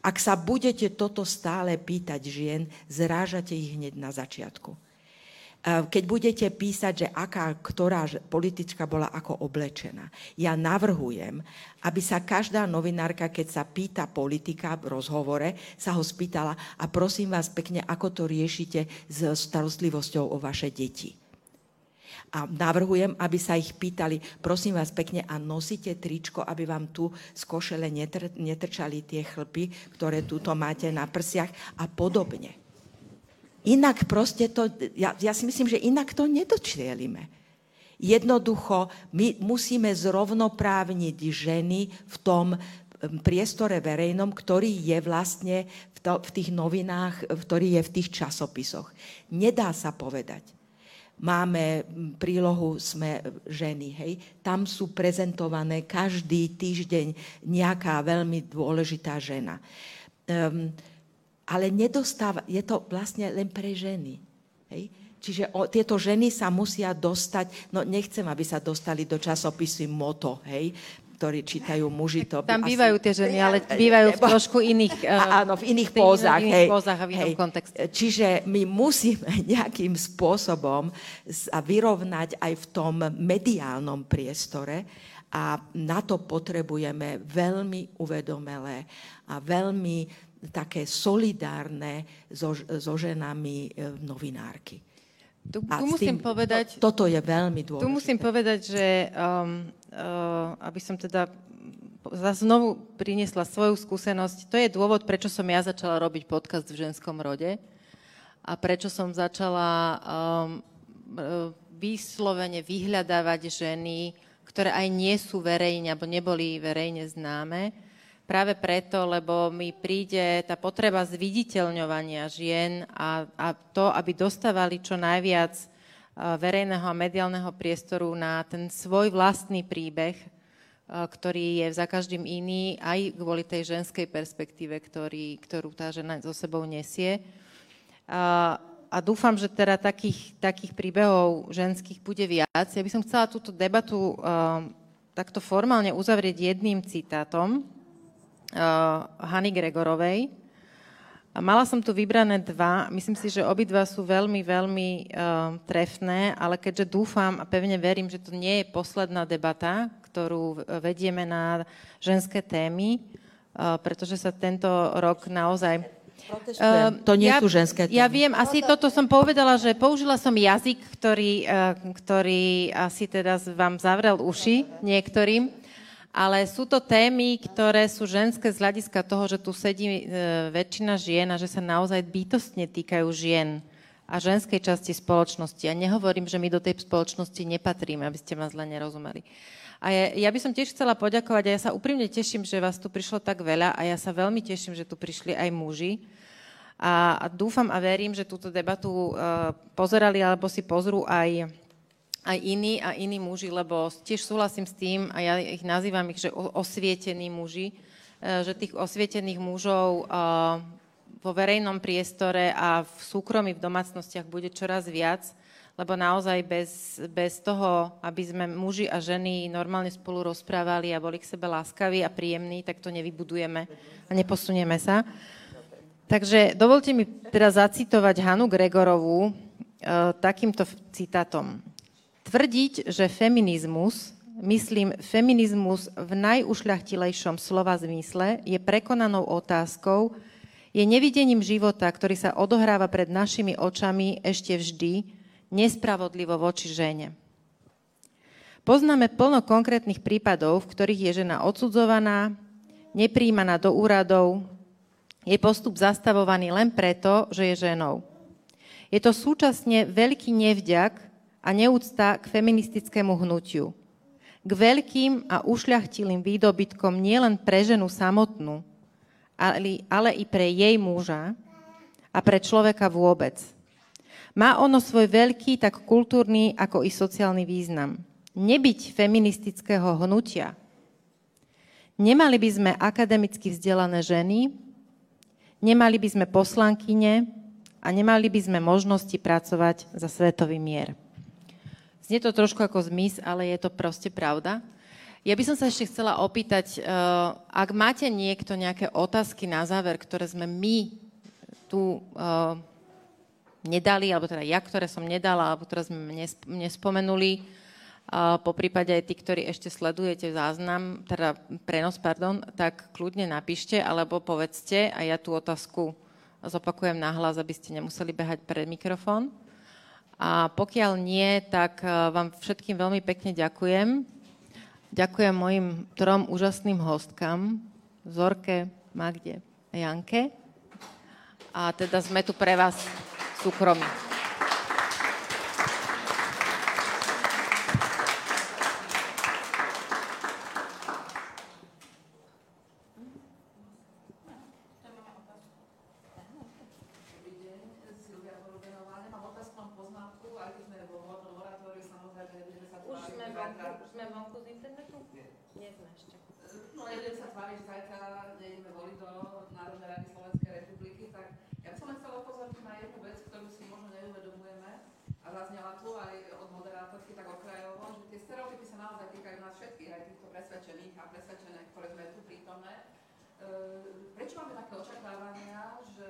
Ak sa budete toto stále pýtať žien, zrážate ich hneď na začiatku. Keď budete písať, že aká, ktorá politička bola ako oblečená, ja navrhujem, aby sa každá novinárka, keď sa pýta politika v rozhovore, sa ho spýtala a prosím vás pekne, ako to riešite s starostlivosťou o vaše deti a navrhujem, aby sa ich pýtali, prosím vás pekne, a nosíte tričko, aby vám tu z košele netr- netrčali tie chlpy, ktoré túto máte na prsiach a podobne. Inak proste to, ja, ja si myslím, že inak to nedočielime. Jednoducho, my musíme zrovnoprávniť ženy v tom priestore verejnom, ktorý je vlastne v, to, v tých novinách, ktorý je v tých časopisoch. Nedá sa povedať máme prílohu Sme ženy, hej. Tam sú prezentované každý týždeň nejaká veľmi dôležitá žena. Um, ale nedostáva, je to vlastne len pre ženy. Hej. Čiže o, tieto ženy sa musia dostať, no nechcem, aby sa dostali do časopisu Moto, hej, ktorí čítajú muži. To Tam bývajú tie ženy, ale bývajú v trošku iných... Uh, áno, v iných pózach. Iných pózach a v inom hej. kontexte. Čiže my musíme nejakým spôsobom sa vyrovnať aj v tom mediálnom priestore a na to potrebujeme veľmi uvedomelé a veľmi také solidárne so, so ženami e, novinárky. Tu, tu musím tým, povedať... To, toto je veľmi dôležité. Tu musím povedať, že um, uh, aby som teda znovu priniesla svoju skúsenosť, to je dôvod, prečo som ja začala robiť podcast v ženskom rode a prečo som začala um, uh, vyslovene vyhľadávať ženy, ktoré aj nie sú verejne, alebo neboli verejne známe, práve preto, lebo mi príde tá potreba zviditeľňovania žien a, a to, aby dostávali čo najviac verejného a mediálneho priestoru na ten svoj vlastný príbeh, ktorý je za každým iný, aj kvôli tej ženskej perspektíve, ktorý, ktorú tá žena so sebou nesie. A, a dúfam, že teda takých, takých príbehov ženských bude viac. Ja by som chcela túto debatu uh, takto formálne uzavrieť jedným citátom, Hany Gregorovej. A mala som tu vybrané dva. Myslím si, že obidva sú veľmi, veľmi uh, trefné, ale keďže dúfam a pevne verím, že to nie je posledná debata, ktorú vedieme na ženské témy, uh, pretože sa tento rok naozaj Uh, to nie ja, sú ženské témy. Ja viem, asi toto som povedala, že použila som jazyk, ktorý, uh, ktorý asi teda vám zavrel uši niektorým ale sú to témy, ktoré sú ženské z hľadiska toho, že tu sedí e, väčšina žien a že sa naozaj bytostne týkajú žien a ženskej časti spoločnosti. A nehovorím, že my do tej spoločnosti nepatríme, aby ste ma zle nerozumeli. A ja, ja by som tiež chcela poďakovať a ja sa úprimne teším, že vás tu prišlo tak veľa a ja sa veľmi teším, že tu prišli aj muži. A, a dúfam a verím, že túto debatu uh, pozerali alebo si pozrú aj aj iní a iní muži, lebo tiež súhlasím s tým, a ja ich nazývam ich, že osvietení muži, e, že tých osvietených mužov e, vo verejnom priestore a v súkromí v domácnostiach bude čoraz viac, lebo naozaj bez, bez toho, aby sme muži a ženy normálne spolu rozprávali a boli k sebe láskaví a príjemní, tak to nevybudujeme a neposunieme sa. Takže dovolte mi teraz zacitovať Hanu Gregorovú e, takýmto citátom. Tvrdiť, že feminizmus, myslím feminizmus v najušľachtilejšom slova zmysle, je prekonanou otázkou, je nevidením života, ktorý sa odohráva pred našimi očami ešte vždy, nespravodlivo voči žene. Poznáme plno konkrétnych prípadov, v ktorých je žena odsudzovaná, nepríjmaná do úradov, je postup zastavovaný len preto, že je ženou. Je to súčasne veľký nevďak, a neúcta k feministickému hnutiu. K veľkým a ušľachtilým výdobytkom nielen pre ženu samotnú, ale, ale i pre jej muža a pre človeka vôbec. Má ono svoj veľký, tak kultúrny, ako i sociálny význam. Nebyť feministického hnutia. Nemali by sme akademicky vzdelané ženy, nemali by sme poslankyne a nemali by sme možnosti pracovať za svetový mier. Znie to trošku ako zmys, ale je to proste pravda. Ja by som sa ešte chcela opýtať, uh, ak máte niekto nejaké otázky na záver, ktoré sme my tu uh, nedali, alebo teda ja, ktoré som nedala, alebo ktoré sme nespomenuli, uh, po prípade aj tí, ktorí ešte sledujete záznam, teda prenos, pardon, tak kľudne napíšte, alebo povedzte a ja tú otázku zopakujem nahlas, aby ste nemuseli behať pred mikrofón. A pokiaľ nie, tak vám všetkým veľmi pekne ďakujem. Ďakujem mojim trom úžasným hostkám, Zorke, Magde a Janke. A teda sme tu pre vás súkromí. vonku, sme vonku z internetu? Nie. Nie sme ešte. No jeden sa tvári, že zajtra nejdeme voliť do Národnej rady Slovenskej republiky, tak ja by som len chcela upozorniť na jednu vec, ktorú si možno neuvedomujeme a zaznela tu aj od moderátorky tak okrajovo, že tie stereotypy sa naozaj týkajú nás všetkých, aj týchto presvedčených a presvedčené, ktoré sme tu prítomné. E, prečo máme také očakávania, že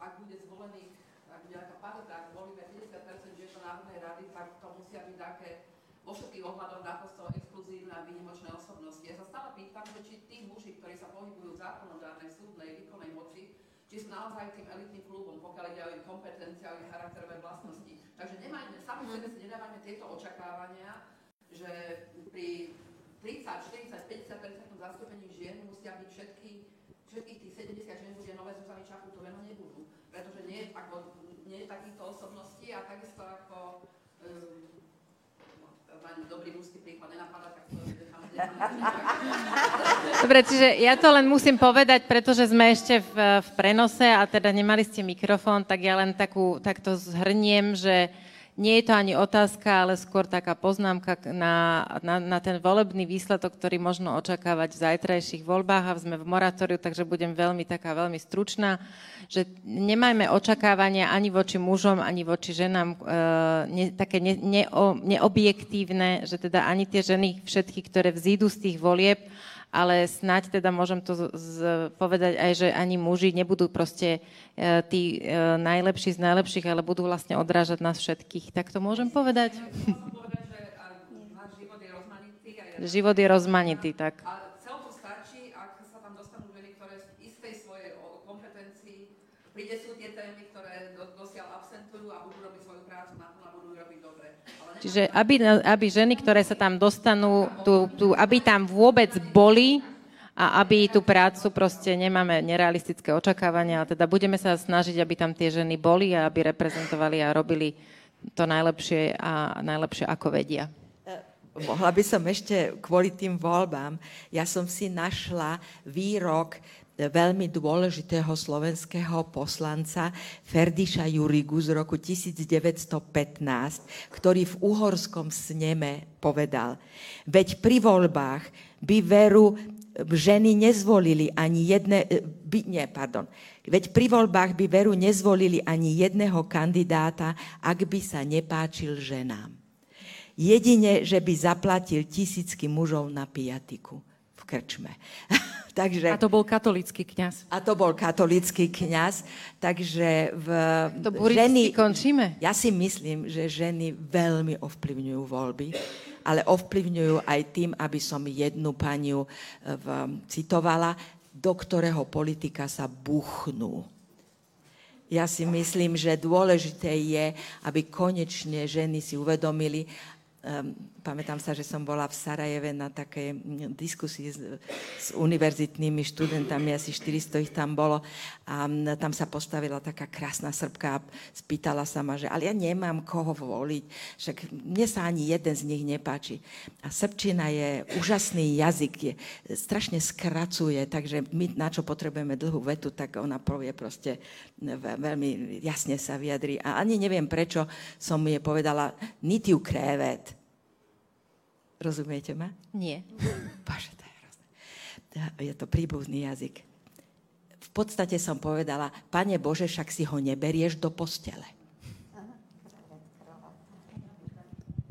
ak bude zvolených ak bude nejaká parita, ak volíme 50% že je to národnej rady, tak to musia byť také vo všetkých ohľadoch naprosto exkluzívne a výnimočné osobnosti. Ja sa stále pýtam, že či tí muži, ktorí sa pohybujú v zákonodárnej, súdnej, výkonnej moci, či sú naozaj tým elitným klubom, pokiaľ ide o ich kompetencia, o ich charakterové vlastnosti. Takže nemajme, sami si nedávame tieto očakávania, že pri 30, 40, 50 zastúpení žien musia byť všetky, všetkých tých 70 žien bude nové Zuzany Čaputové, no nebudú. Pretože nie, ako, nie je takýchto osobností a takisto ako um, Dobre, čiže ja to len musím povedať, pretože sme ešte v, v prenose a teda nemali ste mikrofón, tak ja len takú, takto zhrniem, že nie je to ani otázka, ale skôr taká poznámka na, na, na ten volebný výsledok, ktorý možno očakávať v zajtrajších voľbách a sme v moratóriu, takže budem veľmi taká veľmi stručná, že nemajme očakávania ani voči mužom, ani voči ženám e, ne, také ne, neo, neobjektívne, že teda ani tie ženy všetky, ktoré vzídu z tých volieb, ale snáď teda môžem to z, z, povedať aj, že ani muži nebudú proste e, tí e, najlepší z najlepších, ale budú vlastne odrážať nás všetkých. Tak to môžem povedať? život je rozmanitý, tak. A celkom stačí, ak sa tam dostanú ženy, ktoré z istej svojej kompetencii príde sú tie témy, ktoré dosiaľ absentujú a budú robiť svoju prácu na to a budú robiť dobre. Čiže aby, aby ženy, ktoré sa tam dostanú, tu, tu, aby tam vôbec boli a aby tú prácu proste nemáme nerealistické očakávania, ale teda budeme sa snažiť, aby tam tie ženy boli a aby reprezentovali a robili to najlepšie a najlepšie ako vedia. Mohla by som ešte kvôli tým voľbám, ja som si našla výrok veľmi dôležitého slovenského poslanca Ferdiša Jurigu z roku 1915, ktorý v uhorskom sneme povedal, veď pri voľbách by veru ženy nezvolili ani jedné, by, nie, pardon, veď pri voľbách by veru nezvolili ani jedného kandidáta, ak by sa nepáčil ženám. Jedine, že by zaplatil tisícky mužov na pijatiku v krčme. takže, a to bol katolický kňaz. A to bol katolický kňaz, takže v, to ženy... končíme? Ja si myslím, že ženy veľmi ovplyvňujú voľby, ale ovplyvňujú aj tým, aby som jednu paniu eh, v, citovala, do ktorého politika sa buchnú. Ja si myslím, že dôležité je, aby konečne ženy si uvedomili, pamätám sa, že som bola v Sarajeve na takej mm, diskusii s, s univerzitnými študentami, asi 400 ich tam bolo a mm, tam sa postavila taká krásna srbka a spýtala sa ma, že ale ja nemám koho voliť, však mne sa ani jeden z nich nepáči. A srbčina je úžasný jazyk, je, strašne skracuje, takže my na čo potrebujeme dlhú vetu, tak ona povie proste veľmi jasne sa vyjadri. A ani neviem, prečo som jej povedala, nitiu krevet, Rozumiete ma? Nie. Bože, to je hrozné. Je to príbuzný jazyk. V podstate som povedala, Pane Bože, však si ho neberieš do postele.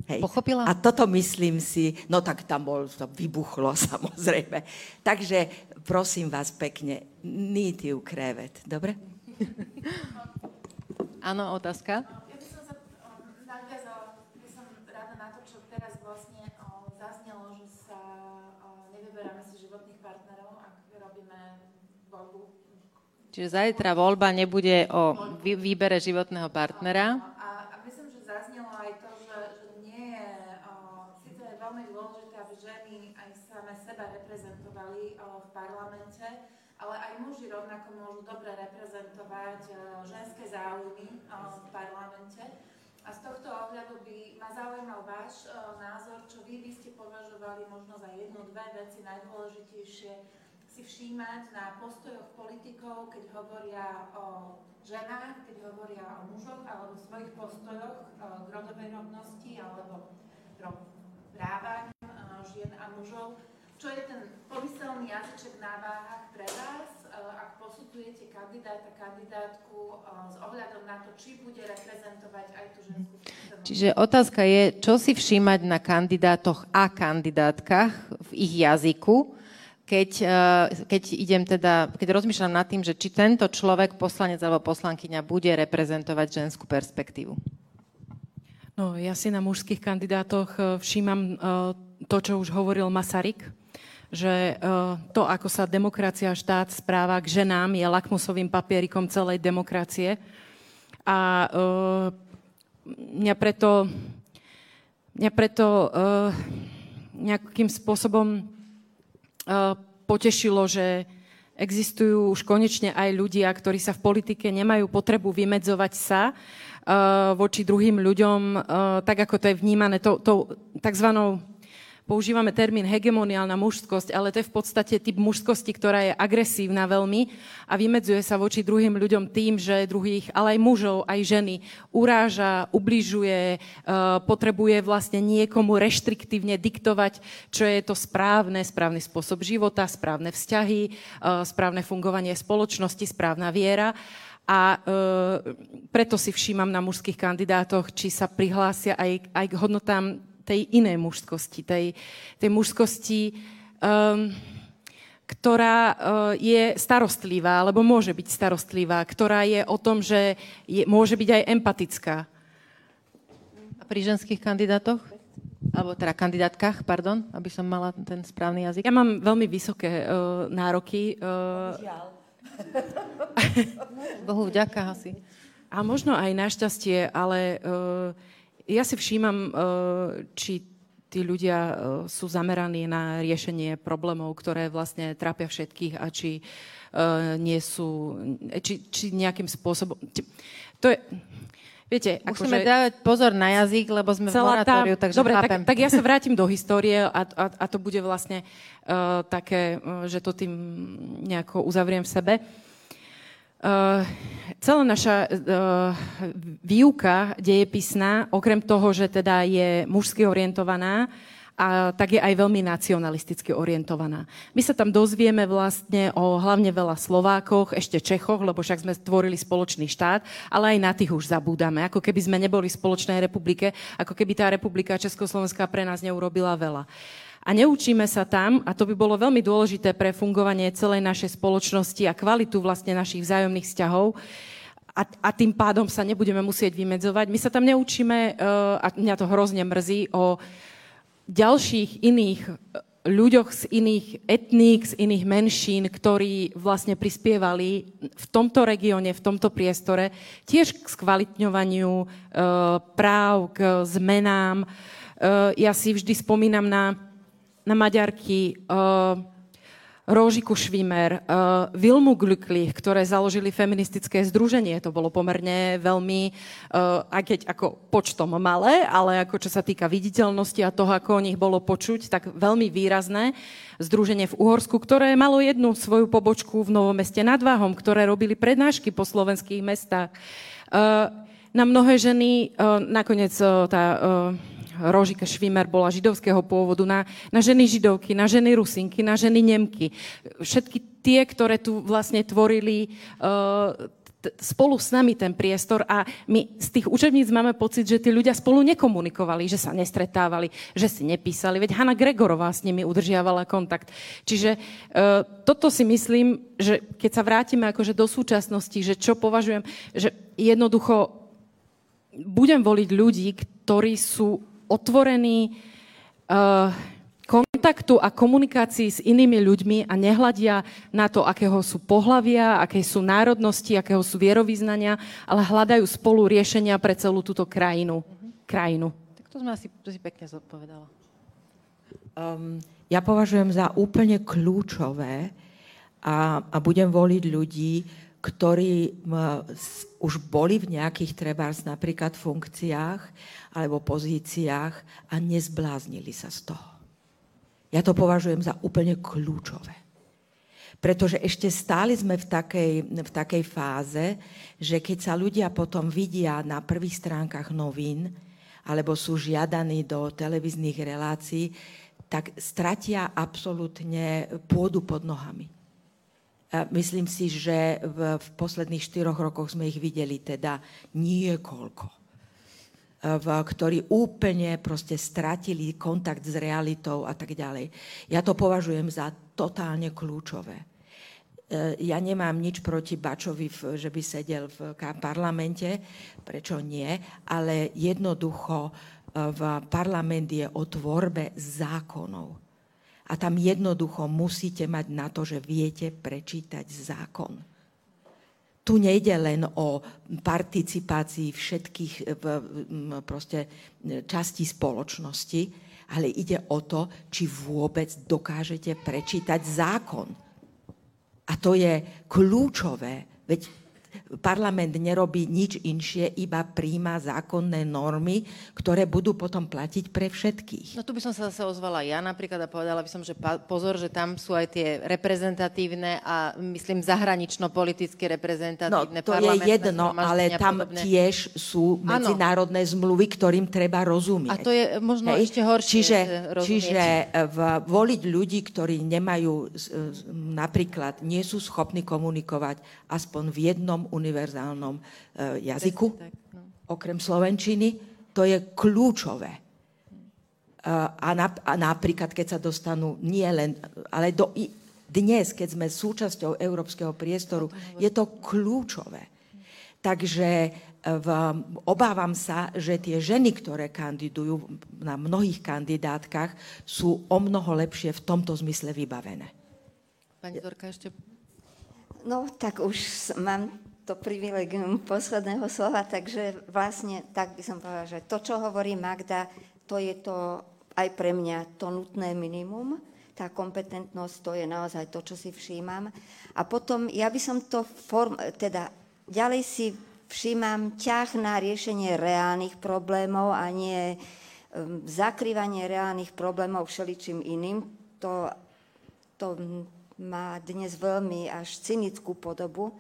Hej. Pochopila? A toto myslím si, no tak tam bol, to vybuchlo samozrejme. Takže prosím vás pekne, nítiu krevet, dobre? Áno, otázka? Ja by som sa nadviazala, by som rada na to, čo teraz vlastne zaznelo, že sa nevyberáme si životných partnerov, ak robíme voľbu. Čiže zajtra voľba nebude o výbere životného partnera. reprezentovať e, ženské záujmy e, v parlamente. A z tohto ohľadu by ma zaujímal váš e, názor, čo vy by ste považovali možno za jednu, dve veci najdôležitejšie si všímať na postojoch politikov, keď hovoria o ženách, keď hovoria o mužoch, alebo svojich postojoch k rodovej rovnosti, alebo právach žien a mužov. Čo je ten pomyselný jazyček na váhach pre vás? Ak posudzujete kandidáta, kandidátku s ohľadom na to, či bude reprezentovať aj tú ženskú Čiže otázka je, čo si všímať na kandidátoch a kandidátkach v ich jazyku, keď, keď idem teda, keď rozmýšľam nad tým, že či tento človek, poslanec alebo poslankyňa, bude reprezentovať ženskú perspektívu. No, ja si na mužských kandidátoch všímam to, čo už hovoril Masaryk, že to, ako sa demokracia štát správa k ženám, je lakmusovým papierikom celej demokracie. A mňa preto, mňa preto nejakým spôsobom potešilo, že existujú už konečne aj ľudia, ktorí sa v politike nemajú potrebu vymedzovať sa voči druhým ľuďom, tak ako to je vnímané tou, tou takzvanou používame termín hegemoniálna mužskosť, ale to je v podstate typ mužskosti, ktorá je agresívna veľmi a vymedzuje sa voči druhým ľuďom tým, že druhých, ale aj mužov, aj ženy uráža, ubližuje, e, potrebuje vlastne niekomu reštriktívne diktovať, čo je to správne, správny spôsob života, správne vzťahy, e, správne fungovanie spoločnosti, správna viera. A e, preto si všímam na mužských kandidátoch, či sa prihlásia aj, aj k hodnotám tej inej mužskosti, tej, tej mužskosti, um, ktorá uh, je starostlivá, alebo môže byť starostlivá, ktorá je o tom, že je, môže byť aj empatická. A pri ženských kandidátoch? Alebo teda kandidátkach, pardon, aby som mala ten správny jazyk? Ja mám veľmi vysoké uh, nároky. Uh, Bohu vďaka asi. A možno aj našťastie, ale uh, ja si všímam, eh, či tí ľudia eh, sú zameraní na riešenie problémov, ktoré vlastne trápia všetkých a či eh, nie sú, či, či nejakým spôsobom... To je, Viete, Musíme akože, dávať pozor na jazyk, lebo sme v moratóriu, takže Dobre, chápem. tak, tak ja sa vrátim do histórie a, a, a to bude vlastne uh, také, že to tým nejako uzavriem v sebe. Uh, celá naša uh, výuka dejepisná, okrem toho, že teda je mužsky orientovaná, a tak je aj veľmi nacionalisticky orientovaná. My sa tam dozvieme vlastne o hlavne veľa Slovákoch, ešte Čechoch, lebo však sme stvorili spoločný štát, ale aj na tých už zabúdame. Ako keby sme neboli v spoločnej republike, ako keby tá republika Československá pre nás neurobila veľa. Uh, a neučíme sa tam, a to by bolo veľmi dôležité pre fungovanie celej našej spoločnosti a kvalitu vlastne našich vzájomných vzťahov, a, a tým pádom sa nebudeme musieť vymedzovať. My sa tam neučíme, uh, a mňa to hrozne mrzí, o ďalších iných e, ľuďoch z iných etník, z iných menšín, ktorí vlastne prispievali v tomto regióne, v tomto priestore tiež k skvalitňovaniu uh, práv, k zmenám. Uh, ja si vždy spomínam na na Maďarky uh, Róžiku Švimer, uh, Vilmu Glücklich, ktoré založili feministické združenie. To bolo pomerne veľmi, uh, aj keď ako počtom malé, ale ako čo sa týka viditeľnosti a toho, ako o nich bolo počuť, tak veľmi výrazné združenie v Uhorsku, ktoré malo jednu svoju pobočku v Novom meste nad Váhom, ktoré robili prednášky po slovenských mestách. Uh, na mnohé ženy, uh, nakoniec uh, tá... Uh, Rožika Švimer bola židovského pôvodu, na, na ženy židovky, na ženy rusinky, na ženy nemky. Všetky tie, ktoré tu vlastne tvorili uh, spolu s nami ten priestor a my z tých učebníc máme pocit, že tí ľudia spolu nekomunikovali, že sa nestretávali, že si nepísali. Veď Hanna Gregorová s nimi udržiavala kontakt. Čiže e, toto si myslím, že keď sa vrátime akože do súčasnosti, že čo považujem, že jednoducho budem voliť ľudí, ktorí sú otvorení uh, kontaktu a komunikácii s inými ľuďmi a nehľadia na to, akého sú pohlavia, aké sú národnosti, akého sú vierovýznania, ale hľadajú spolu riešenia pre celú túto krajinu. krajinu. Tak to sme asi to si pekne zodpovedala. Um, ja považujem za úplne kľúčové a, a budem voliť ľudí, ktorí už boli v nejakých trebárs napríklad funkciách alebo pozíciách a nezbláznili sa z toho. Ja to považujem za úplne kľúčové. Pretože ešte stáli sme v takej, v takej fáze, že keď sa ľudia potom vidia na prvých stránkach novín alebo sú žiadaní do televíznych relácií, tak stratia absolútne pôdu pod nohami. Myslím si, že v, v posledných štyroch rokoch sme ich videli teda niekoľko v, ktorí úplne proste stratili kontakt s realitou a tak ďalej. Ja to považujem za totálne kľúčové. E, ja nemám nič proti Bačovi, že by sedel v parlamente, prečo nie, ale jednoducho e, v parlament je o tvorbe zákonov. A tam jednoducho musíte mať na to, že viete prečítať zákon tu nejde len o participácii všetkých proste častí spoločnosti, ale ide o to, či vôbec dokážete prečítať zákon. A to je kľúčové, veď parlament nerobí nič inšie, iba príjma zákonné normy, ktoré budú potom platiť pre všetkých. No tu by som sa zase ozvala ja napríklad a povedala by som, že pozor, že tam sú aj tie reprezentatívne a myslím zahranično-politicky reprezentatívne No to je jedno, ale tam podobne. tiež sú medzinárodné ano. zmluvy, ktorým treba rozumieť. A to je možno Hej? ešte horšie Čiže, čiže v, voliť ľudí, ktorí nemajú napríklad, nie sú schopní komunikovať aspoň v jednom univerzálnom uh, jazyku, no. okrem slovenčiny, to je kľúčové. Uh, a, na, a napríklad, keď sa dostanú nie len, ale do, i, dnes, keď sme súčasťou európskeho priestoru, je to kľúčové. Takže e, v, obávam sa, že tie ženy, ktoré kandidujú na mnohých kandidátkach, sú o mnoho lepšie v tomto zmysle vybavené. Pani Zorka, ešte... No, tak už mám to privilegium posledného slova, takže vlastne tak by som povedala, že to, čo hovorí Magda, to je to aj pre mňa to nutné minimum. Tá kompetentnosť, to je naozaj to, čo si všímam. A potom ja by som to form, teda ďalej si všímam ťah na riešenie reálnych problémov a nie um, zakrývanie reálnych problémov všeličím iným. To, to má dnes veľmi až cynickú podobu.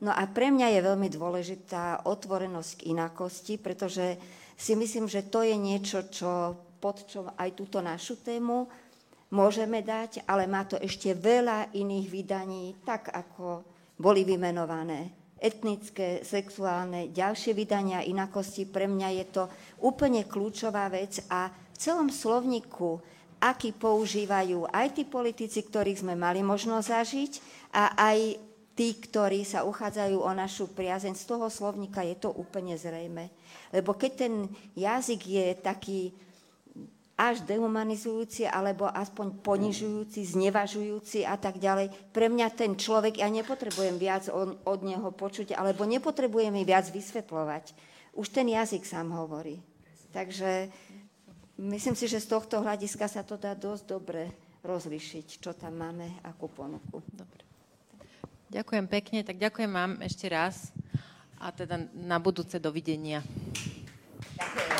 No a pre mňa je veľmi dôležitá otvorenosť k inakosti, pretože si myslím, že to je niečo, čo pod čo aj túto našu tému môžeme dať, ale má to ešte veľa iných vydaní, tak ako boli vymenované etnické, sexuálne, ďalšie vydania inakosti. Pre mňa je to úplne kľúčová vec a v celom slovníku, aký používajú aj tí politici, ktorých sme mali možnosť zažiť a aj tí, ktorí sa uchádzajú o našu priazeň, z toho slovníka je to úplne zrejme. Lebo keď ten jazyk je taký až dehumanizujúci, alebo aspoň ponižujúci, znevažujúci a tak ďalej. Pre mňa ten človek, ja nepotrebujem viac od, od neho počuť, alebo nepotrebujem mi viac vysvetľovať. Už ten jazyk sám hovorí. Takže myslím si, že z tohto hľadiska sa to dá dosť dobre rozlišiť, čo tam máme, akú ponuku. Dobre. Ďakujem pekne, tak ďakujem vám ešte raz a teda na budúce dovidenia. Ďakujem.